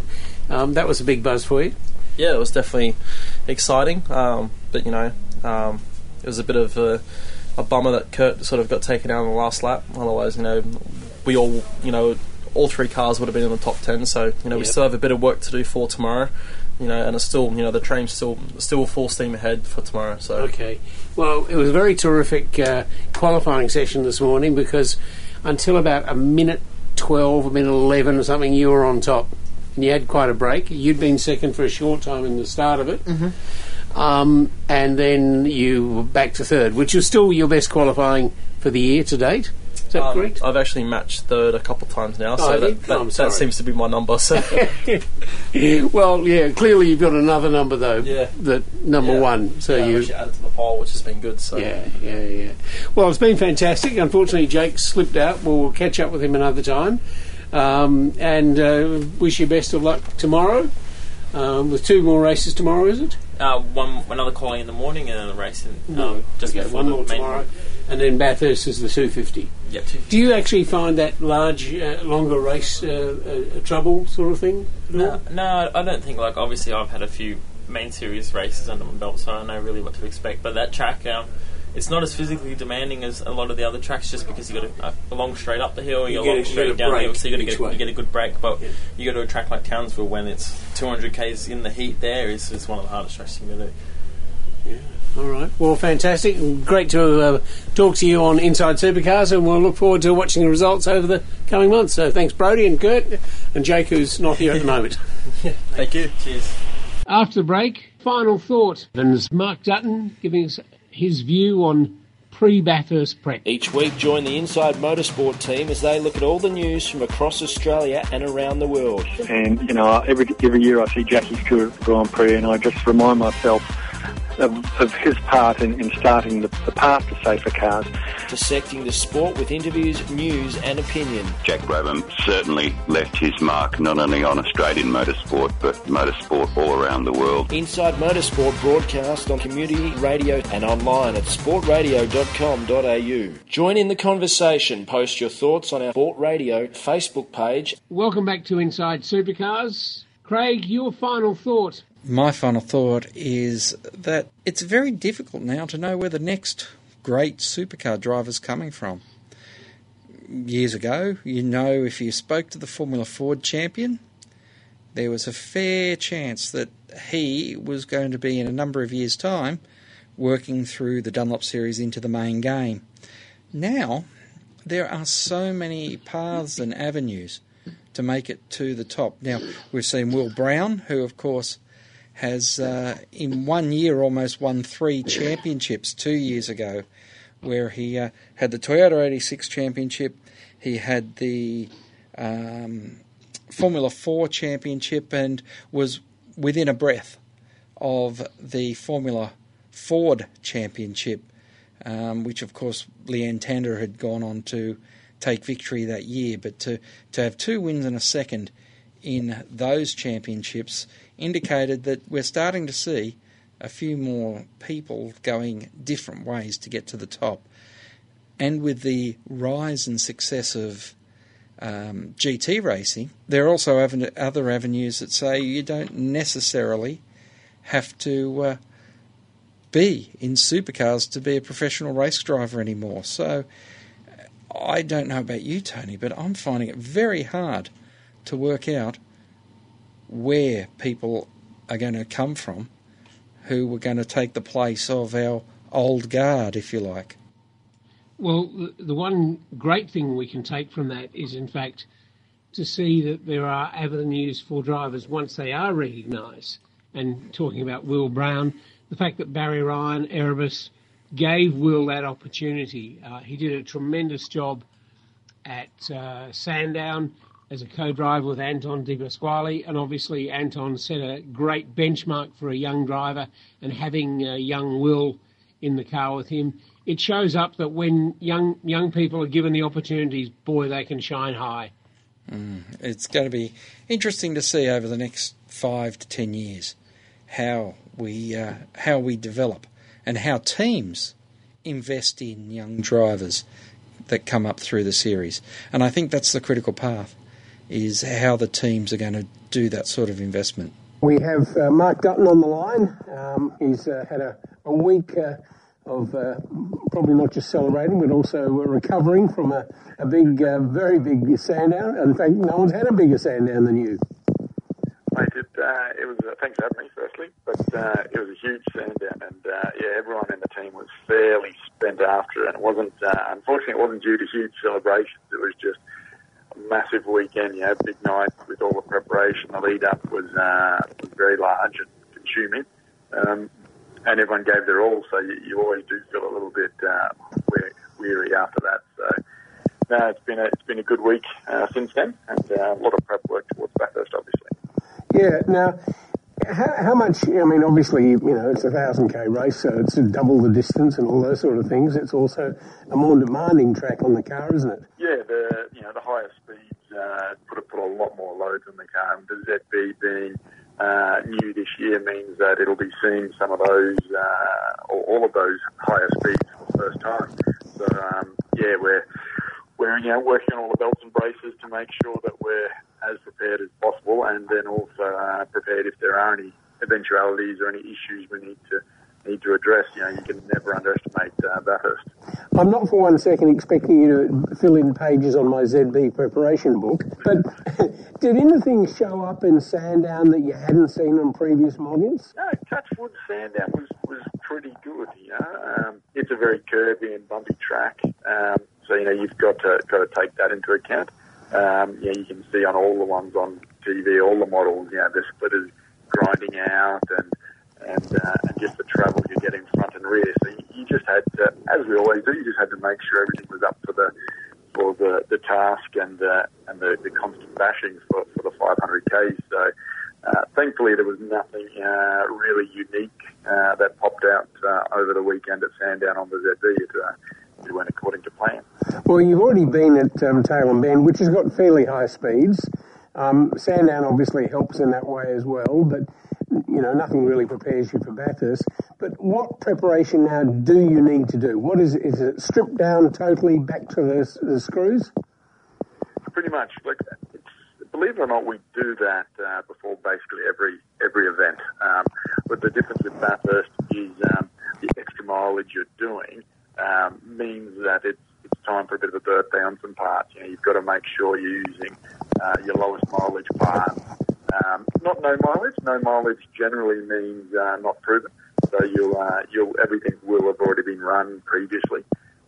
Um, that was a big buzz for you. yeah, it was definitely exciting. Um, but you know, um, it was a bit of a, a bummer that Kurt sort of got taken out on the last lap. Otherwise, you know, we all, you know, all three cars would have been in the top ten. So you know, we still have a bit of work to do for tomorrow. You know, and it's still, you know, the train's still still full steam ahead for tomorrow. So Okay. Well, it was a very terrific uh, qualifying session this morning because until about a minute 12, a minute 11 or something, you were on top. And you had quite a break. You'd been second for a short time in the start of it. Mm-hmm. Um, and then you were back to third, which is still your best qualifying for the year to date. Is that Um, correct? I've actually matched third a couple of times now, so you? that, Oh, that, seems to be my number. So *laughs* well, yeah, clearly you've got another number, though. Yeah. That number Yeah. one. So yeah, you. added to the pole, which has been good. So Yeah, yeah, yeah. Well, it's been fantastic. Unfortunately, Jake slipped out. We'll catch up with him another time. Um, and uh, wish you best of luck tomorrow. Um, with two more races tomorrow, is it? Uh, one another calling in the morning and then a race in, No. um, just Okay, one the more main tomorrow. and then Bathurst is the 250. Yep. Do you actually find that large, uh, longer race uh, uh, trouble sort of thing? No, no, I don't think. Like, obviously, I've had a few main series races under my belt, so I know really what to expect. But that track, um, it's not as physically demanding as a lot of the other tracks, just because you got a, a long straight up the hill, You you got get a a- long straight a down the hill, so you got to get a, you get a good break. But you go to a track like Townsville when it's 200 k's in the heat. There is is one of the hardest tracks you can do. Yeah. All right. Well, fantastic. Great to uh, talk to you on Inside Supercars, and we'll look forward to watching the results over the coming months. So thanks, Brody and Kurt, and Jake, who's not here at the moment. *laughs* Thank you. Cheers. After the break, final thought. And it's Mark Dutton giving us his view on pre Bathurst prep. Each week, join the Inside Motorsport team as they look at all the news from across Australia and around the world. And you know, every every year I see Jackie Stewart at the Grand Prix, and I just remind myself of, of his part in, in starting the, the path to safer cars. Dissecting the sport with interviews, news, and opinion. Jack Brabham certainly left his mark not only on Australian motorsport but motorsport all around the world. Inside Motorsport broadcast on community radio and online at sportradio.com.au. Join in the conversation. Post your thoughts on our Sport Radio Facebook page. Welcome back to Inside Supercars. Craig, your final thought. My final thought is that it's very difficult now to know where the next great supercar driver is coming from. Years ago, you know, if you spoke to the Formula Ford champion, there was a fair chance that he was going to be, in a number of years' time, working through the Dunlop Series into the main game. Now, there are so many paths and avenues to make it to the top. Now, we've seen Will Brown, who, of course, has uh, in one year almost won three championships two years ago, where he uh, had the Toyota 86 championship, he had the um, Formula 4 championship, and was within a breath of the Formula Ford championship, um, which of course Leanne Tander had gone on to take victory that year. But to, to have two wins and a second in those championships indicated that we're starting to see a few more people going different ways to get to the top. And with the rise and success of um, GT racing, there are also other avenues that say you don't necessarily have to uh, be in supercars to be a professional race driver anymore. So I don't know about you, Tony, but I'm finding it very hard to work out where people are going to come from who are going to take the place of our old guard, if you like. Well, the, the one great thing we can take from that is, in fact, to see that there are avenues for drivers once they are recognised. And talking about Will Brown, the fact that Barry Ryan, Erebus, gave Will that opportunity. Uh, he did a tremendous job at uh, Sandown as a co-driver with Anton De Pasquale, and obviously Anton set a great benchmark for a young driver, and having uh, young Will in the car with him, it shows up that when young young people are given the opportunities, boy, they can shine high. Mm, it's going to be interesting to see over the next five to ten years how we uh, how we develop and how teams invest in young drivers that come up through the series. And I think that's the critical path is how the teams are going to do that sort of investment. We have uh, Mark Dutton on the line. Um, he's uh, had a, a week uh, of uh, probably not just celebrating, but also recovering from a, a big, uh, very big Sandown. In fact, no one's had a bigger Sandown than you. Mate, it, uh, it was, uh, thanks for having me, firstly, but uh, it was a huge Sandown, and uh, yeah, everyone in the team was fairly spent after, and it wasn't, uh, unfortunately, it wasn't due to huge celebrations. It was just a massive weekend, you know, big night with all the preparation. The lead up was, uh, was very large and consuming, um, and everyone gave their all, so you, you always do feel a little bit uh, weary after that. So, no, it's been a, it's been a good week uh, since then, and uh, a lot of prep work towards Bathurst, obviously. Yeah. Now, how, how much? I mean, obviously, you know, it's a thousand k race, so it's double the distance and all those sort of things. It's also a more demanding track on the car, isn't it? Yeah, the you know the higher speeds uh, put a, put a lot more loads on the car. And the ZB being uh, new this year means that it'll be seeing some of those uh, or all of those higher speeds for the first time. So um, yeah, we're we're you know working on all the belts and braces to make sure that we're as prepared as possible, and then also uh, prepared if there are any eventualities or any issues we need to need to address. You know, you can never underestimate uh, Bathurst. I'm not for one second expecting you to fill in pages on my ZB preparation book, but *laughs* did anything show up in Sandown that you hadn't seen on previous models? No, Touchwood Sandown was, was pretty good. You know, um, it's a very curvy and bumpy track, um, so you know you've got to got to take that into account. Um, you, know, you can see on all the ones on TV, all the models, you know, the splitters grinding out and and, uh, and just the travel you're getting front and rear. So you, you just had to, as we always do, you just had to make sure everything was up for the for the, the task and uh, and the, the constant bashing for, for the 500k. So uh, thankfully there was nothing uh, really unique uh, that popped out uh, over the weekend at Sandown on the ZB. It, uh, it went according to plan. Well, you've already been at um, and Bend, which has got fairly high speeds. Um, Sandown obviously helps in that way as well, but you know nothing really prepares you for Bathurst. But what preparation now do you need to do? What is is it stripped down totally back to the, the screws? Pretty much. Like, believe it or not, we do that uh, before basically every every event. Um, but the difference with Bathurst is um, the extra mileage you're doing um, means that it's time for a bit of a birthday on some parts. You know, you've got to make sure you're using uh, your lowest mileage parts. Um, not no mileage. No mileage generally means uh, not proven. So you'll, uh, you'll, everything will have already been run previously.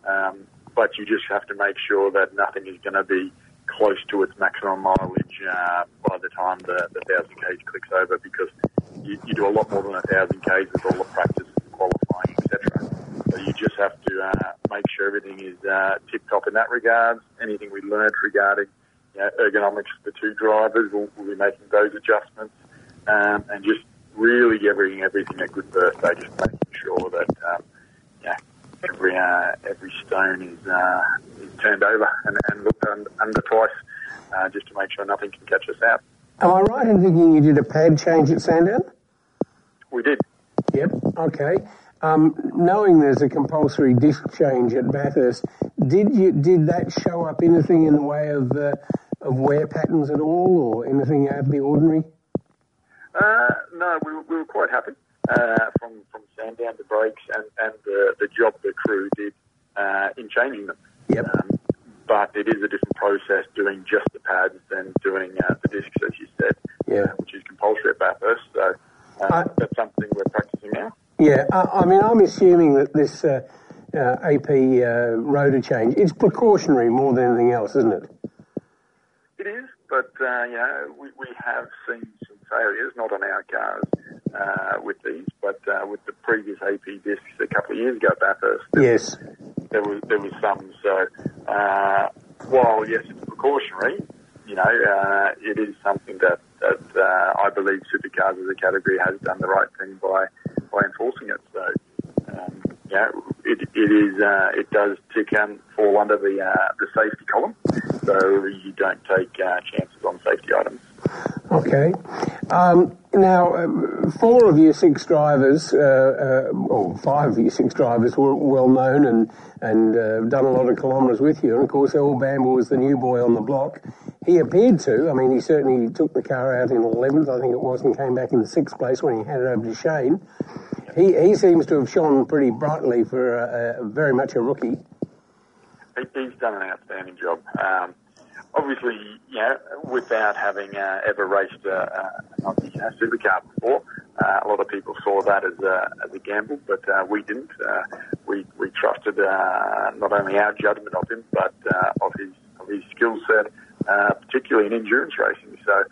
Um, but you just have to make sure that nothing is going to be close to its maximum mileage uh, by the time the, the 1,000 k's clicks over because you, you do a lot more than a 1,000 k's with all the practice and qualifying, etc. So you just have to uh, make sure everything is uh, tip top in that regard. Anything we learned regarding you know, ergonomics for the two drivers, we'll, we'll be making those adjustments um, and just really giving everything a good birthday, just making sure that um, yeah, every uh, every stone is uh, is turned over and, and looked under, under twice, uh, just to make sure nothing can catch us out. Am I right in thinking you did a pad change at Sandown? We did. Yep. Okay. Um, knowing there's a compulsory disc change at Bathurst, did you did that show up anything in the way of uh, of wear patterns at all, or anything out of the ordinary? Uh, no, we, were- we were quite happy uh, from from Sandown to brakes and and the, the job the crew did uh, in changing them. Yep. Um, but it is a different process doing just the pads than doing uh, the discs, as you said, Yeah. which is compulsory at Bathurst. So uh, that's something we're practicing now. Yeah. I, I mean, I'm assuming that this uh, uh, AP uh, rotor change it's precautionary more than anything else, isn't it? It is, but uh, you know, we, we have seen some failures, not on our cars uh, with these, but uh, with the previous AP discs a couple of years ago at Bathurst. Yes. There was there was some. So uh, while yes, it's precautionary, you know, uh, it is something that that uh, I believe supercars as a category has done the right thing by by enforcing it. So. Um, yeah, it, it is. Uh, it does tick and fall under the uh, the safety column, so you don't take uh, chances on safety items. Okay. Um, now, uh, four of your six drivers, uh, uh, or five of your six drivers, were well known and and uh, done a lot of kilometres with you. And of course, Earl Bamber was the new boy on the block. He appeared to. I mean, he certainly took the car out in 11th, I think it was, and came back in the sixth place when he handed over to Shane. He, he seems to have shone pretty brightly for a, a, very much a rookie. He, he's done an outstanding job. Um, obviously, you know, without having uh, ever raced a, a, a supercar before, uh, a lot of people saw that as a, as a gamble, but uh, we didn't. Uh, we we trusted uh, not only our judgment of him, but uh, of his of his skill set, uh, particularly in endurance racing. So,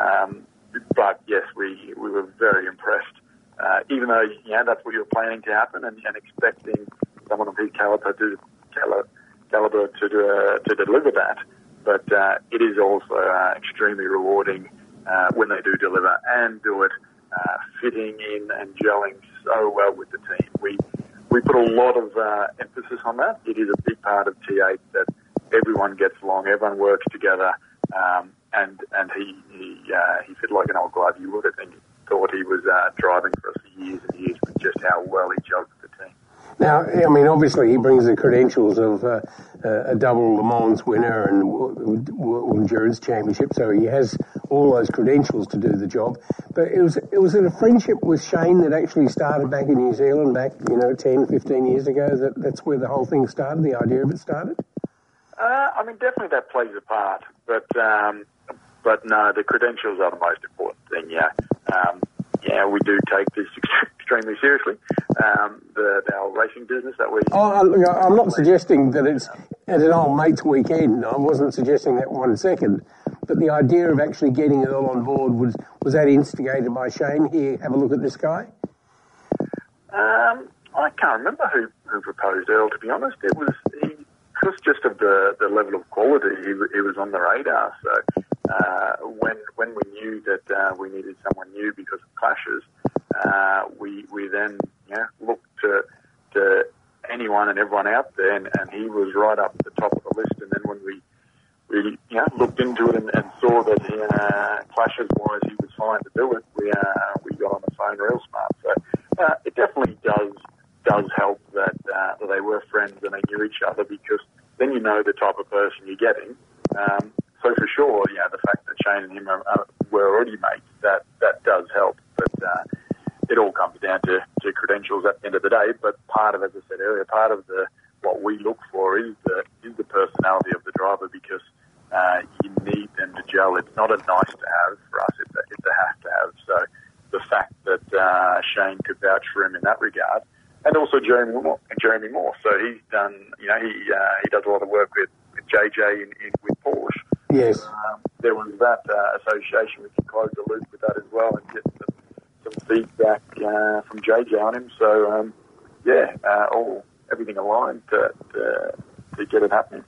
um, but yes, we we were very impressed. Uh, even though know that's what you were planning to happen and, and expecting someone of his caliber to caliber, to uh, to deliver that, but uh, it is also uh, extremely rewarding uh, when they do deliver and do it uh, fitting in and gelling so well with the team. We we put a lot of uh, emphasis on that. It is a big part of T8 that everyone gets along, everyone works together, um, and and he he uh, he fit like an old glove. You would have think, thought he was uh, driving for us for years and years with just how well he with the team. Now, I mean, obviously, he brings the credentials of uh, a double Le Mans winner and World Endurance Championship, so he has all those credentials to do the job. But it was it was a friendship with Shane that actually started back in New Zealand, back you know 10, 15 years ago. That that's where the whole thing started. The idea of it started. Uh, I mean, definitely that plays a part, but um, but no, the credentials are the most important thing. Yeah, um, yeah, we do take this *laughs* extremely seriously. Um, the our racing business that we. Oh, I'm not suggesting that it's at an old mate's weekend. I wasn't suggesting that one second. But the idea of actually getting it all on board was was that instigated by Shane? Here, have a look at this guy. Um, I can't remember who, who proposed Earl. To be honest, it was he because just of the, the level of quality, he, he was on the radar. So uh, when when we knew that uh, we needed someone new because of clashes, uh, we we then yeah looked to to anyone and everyone out there, and, and he was right up at the top of the list. And then when we we know, looked into it and, and saw that uh, clashes wise he was fine to do it, we uh, we got on the phone real smart. So uh, it definitely does does help that, uh, that they were friends and they knew each other because then you know the type of person you're getting. Um, so for sure, yeah, the fact that Shane and him are, are, were already mates, that, that does help. But uh, it all comes down to, to credentials at the end of the day. But part of, as I said earlier, part of the what we look for is the is the personality of the driver because uh, you need them to gel. It's not a nice to have for us; it's a, it's a have to have. So the fact that uh, Shane could vouch for him in that regard and also Jeromy Moore. Jeromy Moore. So he's done, you know, he uh, he does a lot of work with, with JJ in, in, with Porsche. Yes. Um, there was that uh, association. We can close the loop with that as well and get some, some feedback uh, from JJ on him. So um, yeah, uh, all everything aligned to, to, to get it happening.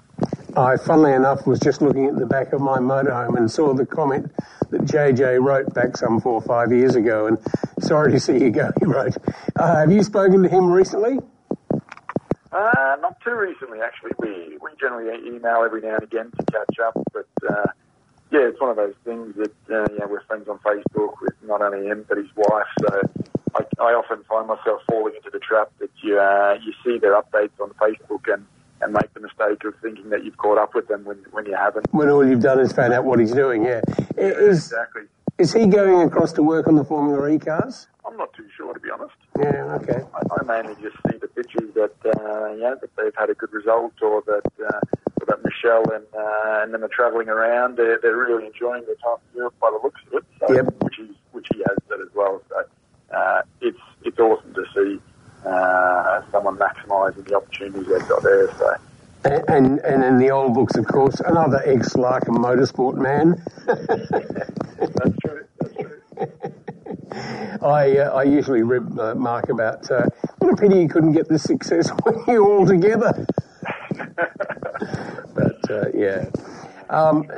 I, funnily enough, was just looking at the back of my motorhome and saw the comment that JJ wrote back some four or five years ago. And sorry to see you go, *laughs* he wrote. Uh, have you spoken to him recently? Uh, not too recently, actually. We we generally email every now and again to catch up, but uh, yeah, it's one of those things that uh, know, we're friends on Facebook with not only him but his wife. So I, I often find myself falling into the trap that you uh, you see their updates on Facebook and and make the mistake of thinking that you've caught up with them when, when you haven't. When all you've done is found out what he's doing, yeah. Is, exactly. Is he going across to work on the Formula E cars? I'm not too sure, to be honest. Yeah, okay. I, I mainly just see the pictures that, uh, yeah, that they've had a good result or that, uh, or that Michelle and, uh, and them are travelling around. They're, they're really enjoying their time in Europe by the looks of it, so, yep. which, is, which he has said as well. So uh, it's, it's awesome to see uh, someone maximising the opportunities they've got there. So. And, and, and in the old books, of course, another ex-Larkham motorsport man. *laughs* That's true. That's true. *laughs* I uh, I usually rib uh, Mark about uh, what a pity he couldn't get the success *laughs* you all together. but uh, yeah. Um,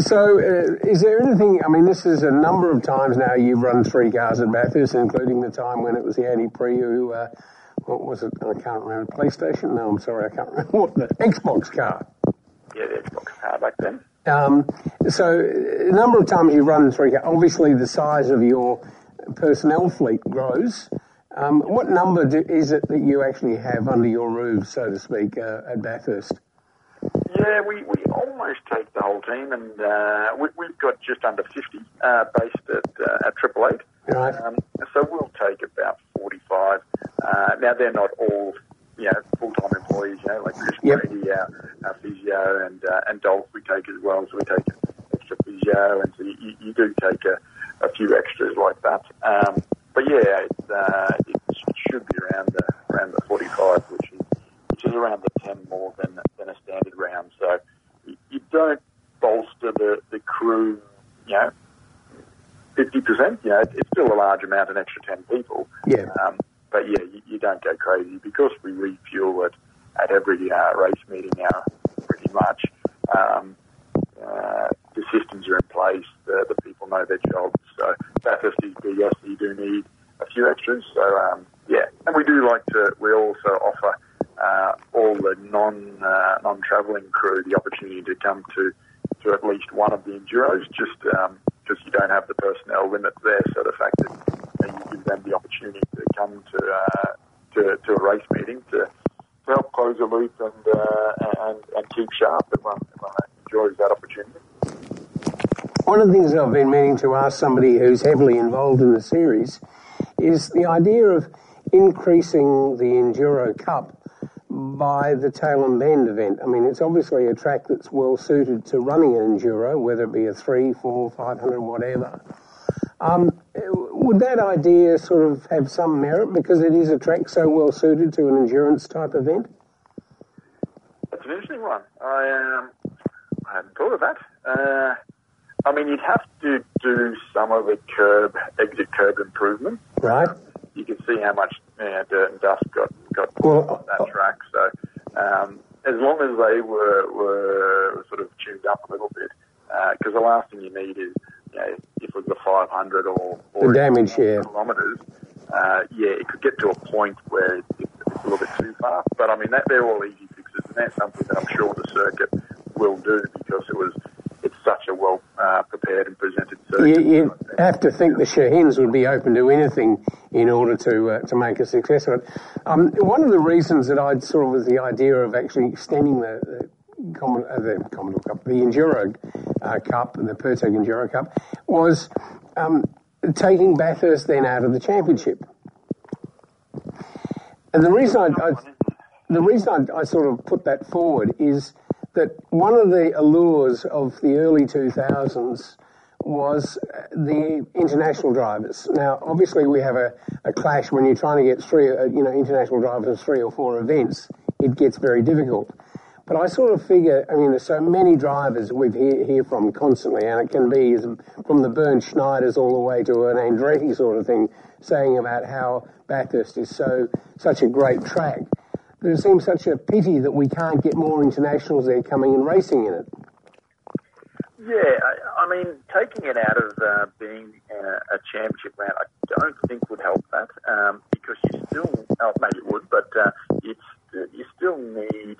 so, uh, is there anything? I mean, this is a number of times now you've run three cars at Bathurst, including the time when it was the Audi Prio. Uh, what was it? I can't remember. PlayStation? No, I'm sorry, I can't remember. *laughs* What the Xbox car? Yeah, the Xbox car back then. Um, so, a number of times you run three cars. Obviously, the size of your personnel fleet grows. Um, what number do, is it that you actually have under your roof, so to speak, uh, at Bathurst? Yeah, we, we almost take the whole team, and uh, we, we've got just under 50 uh, based at uh, at Triple Eight. Right. Um, so we'll take about 45. Uh, now they're not all you know full-time employees. You know, like Chris Yep. Brady, our, our physio, and uh, and Dolph we take as well. So we take extra physio, and so you, you do take a, a few extras like that. Um, but yeah, it's, uh, it should be around the around the 45, which is which is around the 10 more than than a standard round. So you, you don't bolster the the crew, you know. 50%, you know, it's still a large amount, an extra 10 people. Yeah. Um, but yeah, you, you don't go crazy because we refuel it at every uh, race meeting now, pretty much. Um, uh, the systems are in place, the, the people know their jobs. So Bathurst is big, yes, you do need a few extras. So um, yeah, and we do like to, we also offer uh, all the non, uh, non-travelling crew the opportunity to come to, to at least one of the Enduros, just because you don't have the personnel limit there. So the fact that you, know, you give them the opportunity to come to uh, to, to a race meeting to, to help close the loop and, uh, and, and keep sharp. Everyone, everyone enjoys that opportunity. One of the things I've somebody who's heavily involved in the series is the idea of increasing the Enduro Cup by the Tailem Bend event. I mean, it's obviously a track that's well suited to running an Enduro, whether it be a three, four, five hundred, whatever. Um, would that idea sort of have some merit because it is a track so well suited to an endurance type event? That's an interesting one. I um, I hadn't thought of that. Uh, I mean, you'd have to do some of the curb exit curb improvement. Right. You can see how much you know, dirt and dust got got well, on that track. So um, as long as they were were sort of tuned up a little bit, because uh, the last thing you need is you know, if it was the 500 or, or the damage, yeah. kilometres, uh, yeah, it could get to a point where it's, it's a little bit too far. But I mean, that, they're all easy fixes, and that's something that I'm sure the circuit will do because it was it's such a well uh, prepared and presented circuit. You, you have to think the Shahins would be open to anything in order to uh, to make a success of it. Um, one of the reasons that I'd sort of was the idea of actually extending the, the Common, uh, the Commodore Cup, the Enduro uh, Cup, the Pirtek Enduro Cup, was um, taking Bathurst then out of the championship. And the reason I, I the reason I, I, sort of put that forward is that one of the allures of the early 2000s was the international drivers. Now, obviously, we have a, a clash when you're trying to get three, uh, you know, international drivers three or four events. It gets very difficult. But I sort of figure, I mean, there's so many drivers we hear, hear from constantly, and it can be from the Bernd Schneiders all the way to an Andretti sort of thing, saying about how Bathurst is so such a great track. It seems such a pity that we can't get more internationals there coming and racing in it. Yeah, I, I mean, taking it out of uh, being a, a championship round, I don't think would help that um, because you still, oh, maybe it would, but uh, it's you still need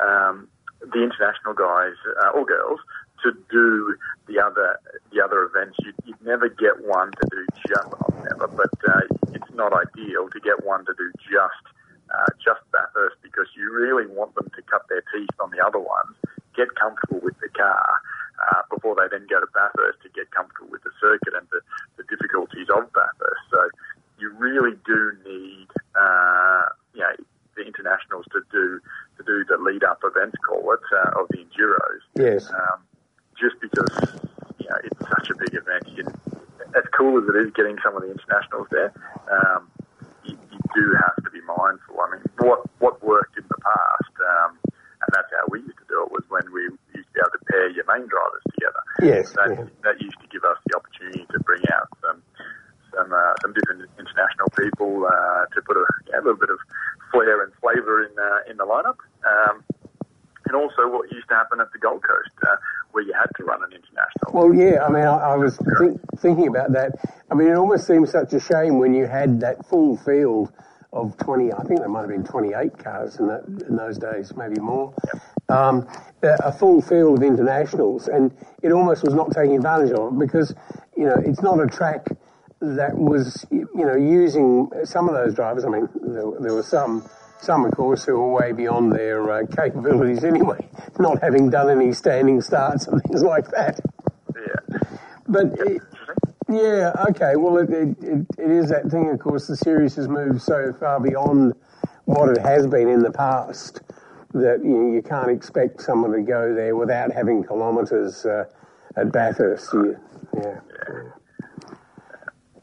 um, the international guys uh, or girls to do the other the other events. You'd, you'd never get one to do just well, never, but uh, it's not ideal to get one to do just uh, just Bathurst because you really want them to cut their teeth on the other ones, get comfortable with the car. Uh, before they then go to Bathurst to get comfortable with the circuit and the, the difficulties of Bathurst. So you really do need, uh, you know, the internationals to do to do the lead up events, call it, uh, of the enduros. Yes. Um, just because you know it's such a big event, you, as cool as it is getting some of the internationals there, um, you, you, do have to be mindful. I mean, what what worked in the past, um, and that's how we used to do it, was when we used to be able to pair your main drivers together. Yes. That, yeah. that used to give us the opportunity to bring out some some uh, some different international people uh, to put a, yeah, a little bit of flair and flavour in uh, in the lineup. Um, and also what used to happen at the Gold Coast, uh, where you had to run an international. Well, yeah, I mean, I, I was think, thinking about that. I mean, it almost seems such a shame when you had that full field of 20, I think there might have been 28 cars in, that, in those days, maybe more. Um, a full field of internationals, and it almost was not taking advantage of it because, you know, it's not a track that was, you know, using some of those drivers. I mean, there, there were some, some of course, who were way beyond their uh, capabilities anyway, *laughs* not having done any standing starts and things like that. Yeah. But it, yeah, okay. Well, it, it, it, it is that thing. Of course, the series has moved so far beyond what it has been in the past that you, know, you can't expect someone to go there without having kilometres uh, at Bathurst. You, yeah.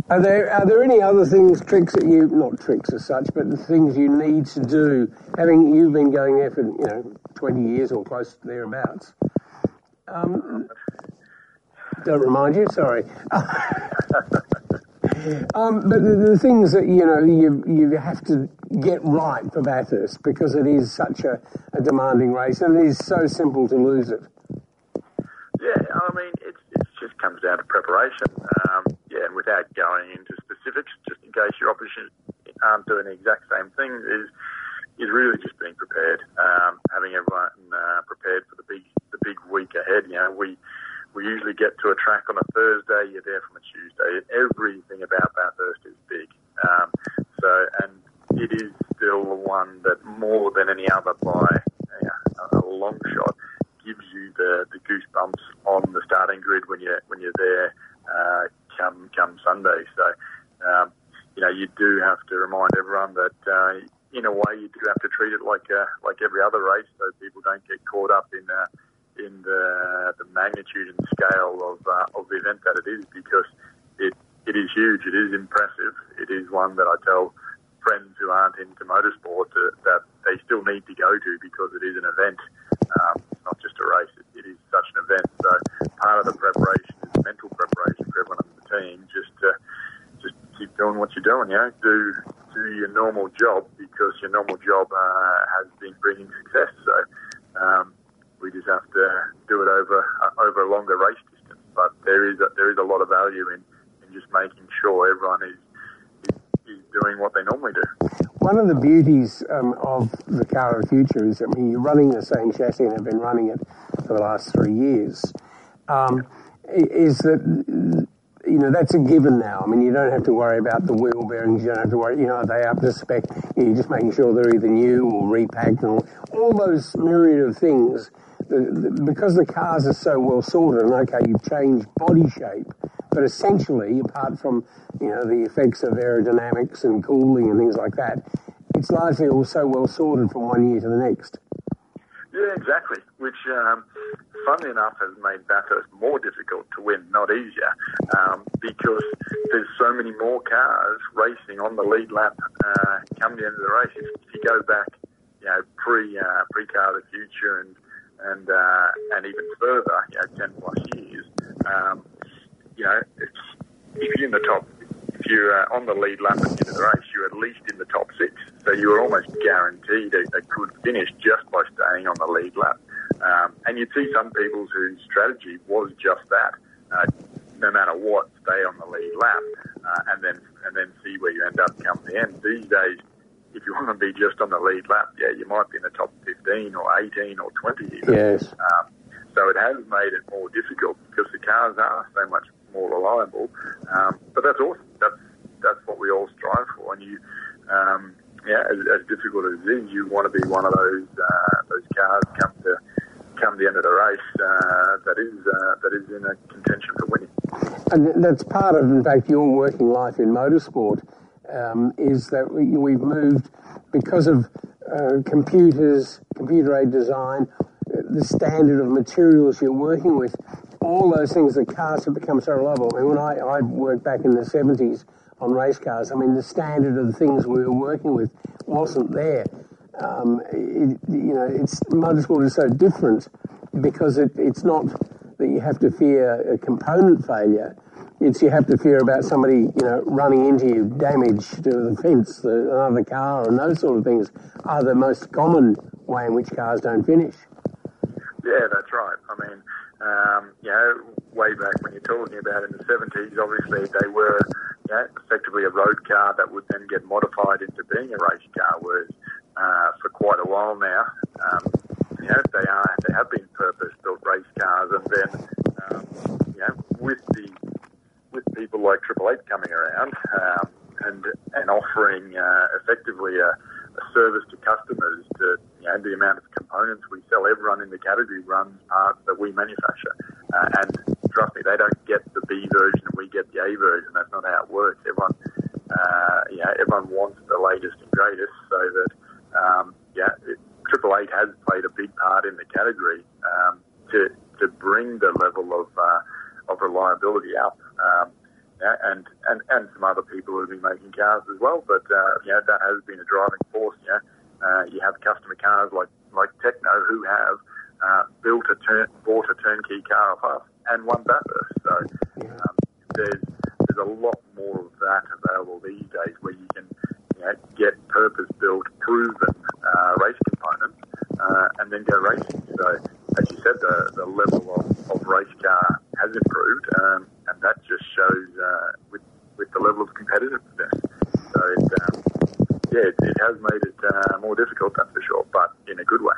Are there are there any other things, tricks that you not tricks as such, but the things you need to do? Having you've been going there for you know twenty years or close to thereabouts. Um, don't remind you, sorry. *laughs* um, but the, the, things that you know you you have to get right for Bathurst because it is such a, a demanding race and it is so simple to lose it. Yeah, I mean it, it just comes down to preparation. Um, yeah, and without going into specifics, just in case your opposition aren't doing the exact same thing, is is really just being prepared, um, having everyone uh, prepared for the big the big week ahead. You know, we we usually get to a track on a Thursday. You're there from a Tuesday. Everything about Bathurst is big. Um, so, and it is still the one that more than any other by a, a long shot gives you the, the goosebumps on the starting grid when you when you're there uh, come come Sunday. So um, you know you do have to remind everyone that uh, in a way you do have to treat it like uh, like every other race, so people don't get caught up in uh, in the the magnitude and scale of uh, of the event that it is because it it is huge. It is impressive. It is one that I tell friends who aren't into motorsport that, that they still need to go to because it is an event. Um, it's not just a race. It, it is such an event. So part of the preparation is mental preparation for everyone in the team. Just to just keep doing what you're doing. You know, do do your normal job because your normal job uh, has been bringing success. So um, we just have to do it over uh, over a longer race distance. But there is a, there is a lot of value in, in just making sure everyone is is doing what they normally do. One of the beauties um, of the car of the future is, I mean, you're running the same chassis and have been running it for the last three years. Um, is that you know that's a given now. I mean, you don't have to worry about the wheel bearings. You don't have to worry. You know, are they up to spec? You're just making sure they're either new or repacked, and all, all those myriad of things. Because the cars are so well sorted, and okay, you've changed body shape, but essentially, apart from you know the effects of aerodynamics and cooling and things like that, it's largely all so well sorted from one year to the next. Yeah, exactly. Which, um, funnily enough, has made Bathurst more difficult to win, not easier, um, because there's so many more cars racing on the lead lap uh, come the end of the race. If you go back, you know, pre uh, pre car of the future and and uh, and even further, you know, ten plus years, um, you know, if you're in the top, if you're uh, on the lead lap at the end of the race, you're at least in the top six. So you were almost guaranteed a, a good finish just by staying on the lead lap. Um, and you'd see some people whose strategy was just that. Uh, no matter what, stay on the lead lap, uh, and then and then see where you end up come the end. These days, if you want to be just on the lead lap, yeah, you might be in the top 15 or 18 or 20 even. Yes. Um, so it has made it more difficult because the cars are so much more reliable. Um, but that's awesome. That's that's what we all strive for. And you, um, yeah, as, as, difficult as it is, you want to be one of those uh, those cars come to come the end of the race uh, that is uh, that is in a contention for winning. And that's part of, in fact, your working life in motorsport. Um, is that we, we've moved because of uh, computers, computer aided design, the standard of materials you're working with, all those things, the cars have become so reliable. I mean, when I, I worked back in the 70s on race cars, I mean, the standard of the things we were working with wasn't there. Um, it, you know, it's motorsport is so different because it, it's not that you have to fear a component failure. It's you have to fear about somebody, you know, running into you, damage to the fence, the, another car, and those sort of things are the most common way in which cars don't finish. Yeah, that's right. I mean, um, you know, way back when you're talking about in the 70s, obviously they were you know, effectively a road car that would then get modified into being a race car, whereas uh, for quite a while now, um, you know, they are they have been purpose-built race cars, and then um, you know, with the people like Triple Eight coming around um, and and offering uh, effectively a a service to customers to you know, the amount of components we sell. Everyone in the category runs parts that we manufacture. Uh, and trust me, they don't get the B version and we get the A version. That's not how it works. Everyone, uh, you know, everyone wants the latest and greatest so that, um, yeah, Triple Eight has played a big part in the category um, to, to bring the level of, uh, of reliability up. Um, and, and, and some other people who have been making cars as well. But uh, yeah, that has been a driving force. Yeah, uh, you have customer cars like like Tekno who have uh, built a turn, bought a turnkey car off us and won Bathurst. So um, there's there's a lot more of that available these days where you can you know, get purpose built, proven uh, race components uh, and then go racing. So as you said, the the level of, of race car has improved. Um, and that just shows uh, with with the level of competitiveness. So it, um, yeah, it, it, has made it uh, more difficult, that's for sure, but in a good way.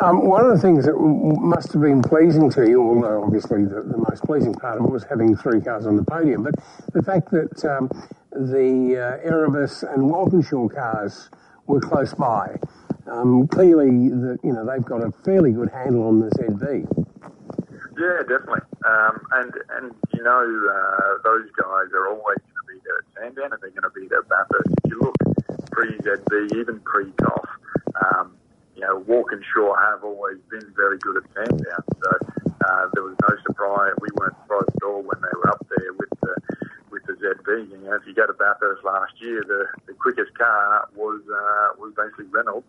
Um, one the things that must have been pleasing to you, although obviously the, the, most pleasing part of it was having three cars on the podium, but the fact that um, the uh, Erebus and Walkinshaw cars were close by. Um, clearly, the, you know they've got a fairly good handle on the ZB. Yeah, definitely. Um, and and you know uh, those guys are always going to be there at Sandown, and they're going to be there at Bathurst. If you look pre ZB, even pre Goff, um, you know Walkinshaw have always been very good at Sandown. So uh, there was no surprise. We weren't surprised at all when they were up there with the with the ZB. You know, if you go to Bathurst last year, the, the quickest car was uh, was basically Reynolds,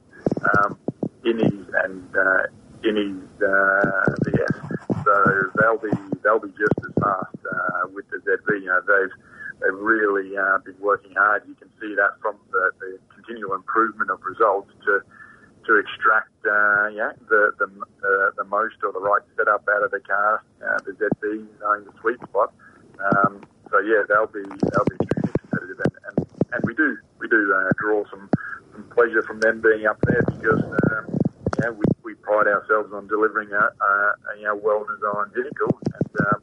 um, Innies and uh, Innies uh, VS. So they'll be they'll be just as fast uh, with the ZB. You know, they've they've really uh, been working hard. You can see that from the, the continual improvement of results to to extract uh, yeah the, the the the most or the right setup out of the car. Uh, the ZB knowing the sweet spot. Um, so yeah, they'll be they'll be extremely competitive, and, and, and we do we do uh, draw some, some pleasure from them being up there because um, yeah we, we pride ourselves on delivering a, a, a you know well designed vehicle, and um,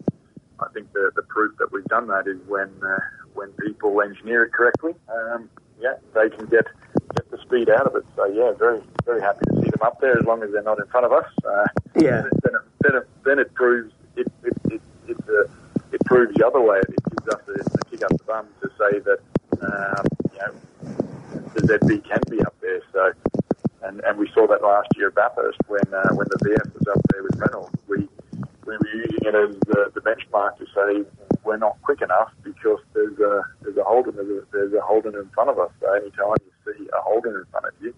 I think the the proof that we've done that is when uh, when people engineer it correctly, um, yeah they can get get the speed out of it. So yeah, very very happy to see them up there as long as they're not in front of us. Uh, Yeah. Then it, then it, then it proves it it, it, it's a it proves the other way. It gives us a, a kick up the bum to say that um, you know the ZB can be up there. So, and and we saw that last year at Bathurst when uh, when the VF was up there with Reynolds. We we were using it as the, the benchmark to say we're not quick enough because there's a there's a Holden there's a, there's a Holden in front of us. So anytime you see a Holden in front of you,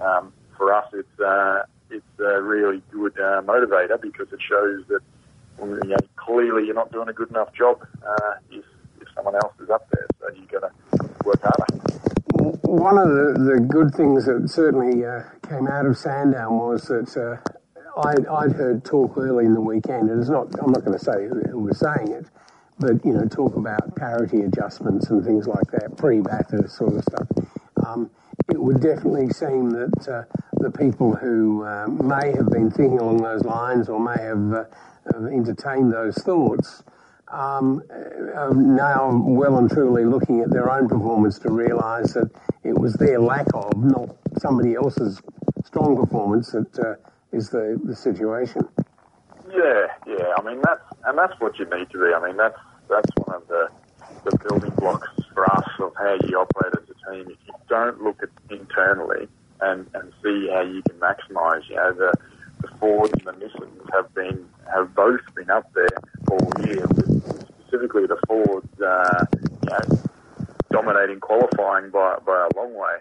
um, for us it's uh, it's a really good uh, motivator because it shows that you know, clearly you're not doing a good enough job uh, if, if someone else is up there. So you've got to work harder. One of the, the good things that certainly uh, came out of Sandown was that uh, I'd, I'd heard talk early in the weekend, and it's not, I'm not going to say who, who was saying it, but, you know, talk about parity adjustments and things like that, pre-Bathurst sort of stuff. Um, it would definitely seem that uh, the people who uh, may have been thinking along those lines or may have, uh, have entertained those thoughts um, are now well and truly looking at their own performance to realise that it was their lack of, not somebody else's strong performance, that uh, is the, the situation. Yeah, yeah. I mean that's and that's what you need to be. I mean that's that's one of the the building blocks for us of how you operate as a team. If you don't look at internally and and see how you can maximise, you know the the Fords and the Nissans have been have both been up there all year. Specifically the Fords, uh, you know, dominating qualifying by by a long way.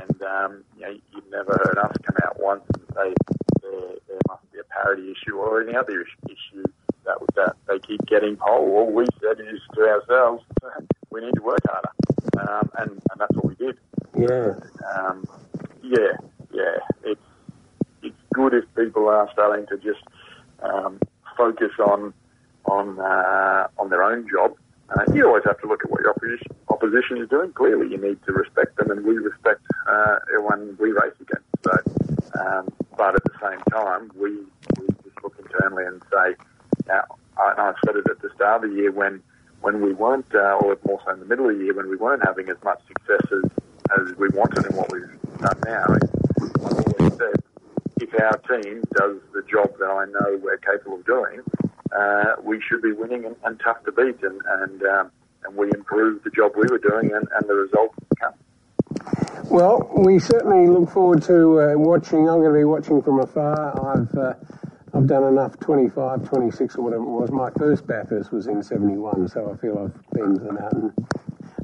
And um, you know, you've never heard us come out once and say there, there must be a parity issue or any other issue that was that they keep getting pole. All we said is to ourselves, *laughs* we need to work harder, um, and and that's what we did. Yeah. Um, yeah, yeah. It's it's good if people are starting to just um, focus on on uh, on their own job. Uh, you always have to look at what your opposition, opposition is doing. Clearly, you need to respect them, and we respect uh, everyone we race against. So, um, but at the same time, we, we just look internally and say, now, I, I said it at the start of the year when when we weren't, uh, or more so in the middle of the year, when we weren't having as much success as, as we wanted and what we've done now. I've always said, if our team does the job that I know we're capable of doing, uh, we should be winning and, and tough to beat. And and, um, and we improved the job we were doing, and, and the results come. Well, we certainly look forward to uh, watching. I'm going to be watching from afar. I've uh, I've done enough 25, 26 or whatever it was. My first Bathurst was in 71, so I feel I've been to the mountain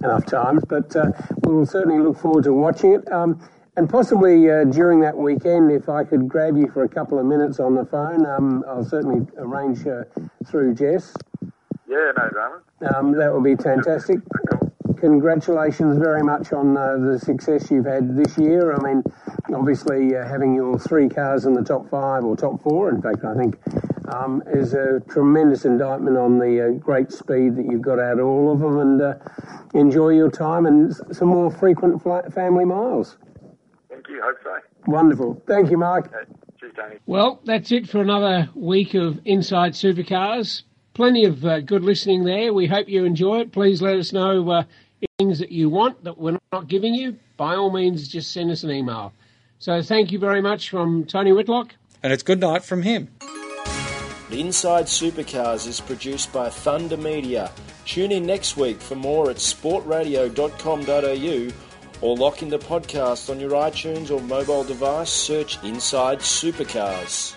enough times. But uh, we'll certainly look forward to watching it. Um, and possibly uh, during that weekend, if I could grab you for a couple of minutes on the phone, um, I'll certainly arrange uh, through Jess. Yeah, no drama. Um, that would be fantastic. Congratulations very much on uh, the success you've had this year. I mean, obviously, uh, having your three cars in the top five or top four, in fact, I think, um, is a tremendous indictment on the uh, great speed that you've got out of all of them. And uh, enjoy your time and s- some more frequent fla- family miles. Thank you. Hope so. Wonderful. Thank you, Mark. Cheers, Tony. Well, that's it for another week of Inside Supercars. Plenty of uh, good listening there. We hope you enjoy it. Please let us know uh, things that you want that we're not giving you, by all means, just send us an email. So thank you very much from Tony Whitlock. And it's good night from him. Inside Supercars is produced by Thunder Media. Tune in next week for more at sportradio.com.au or lock in the podcast on your iTunes or mobile device. Search Inside Supercars.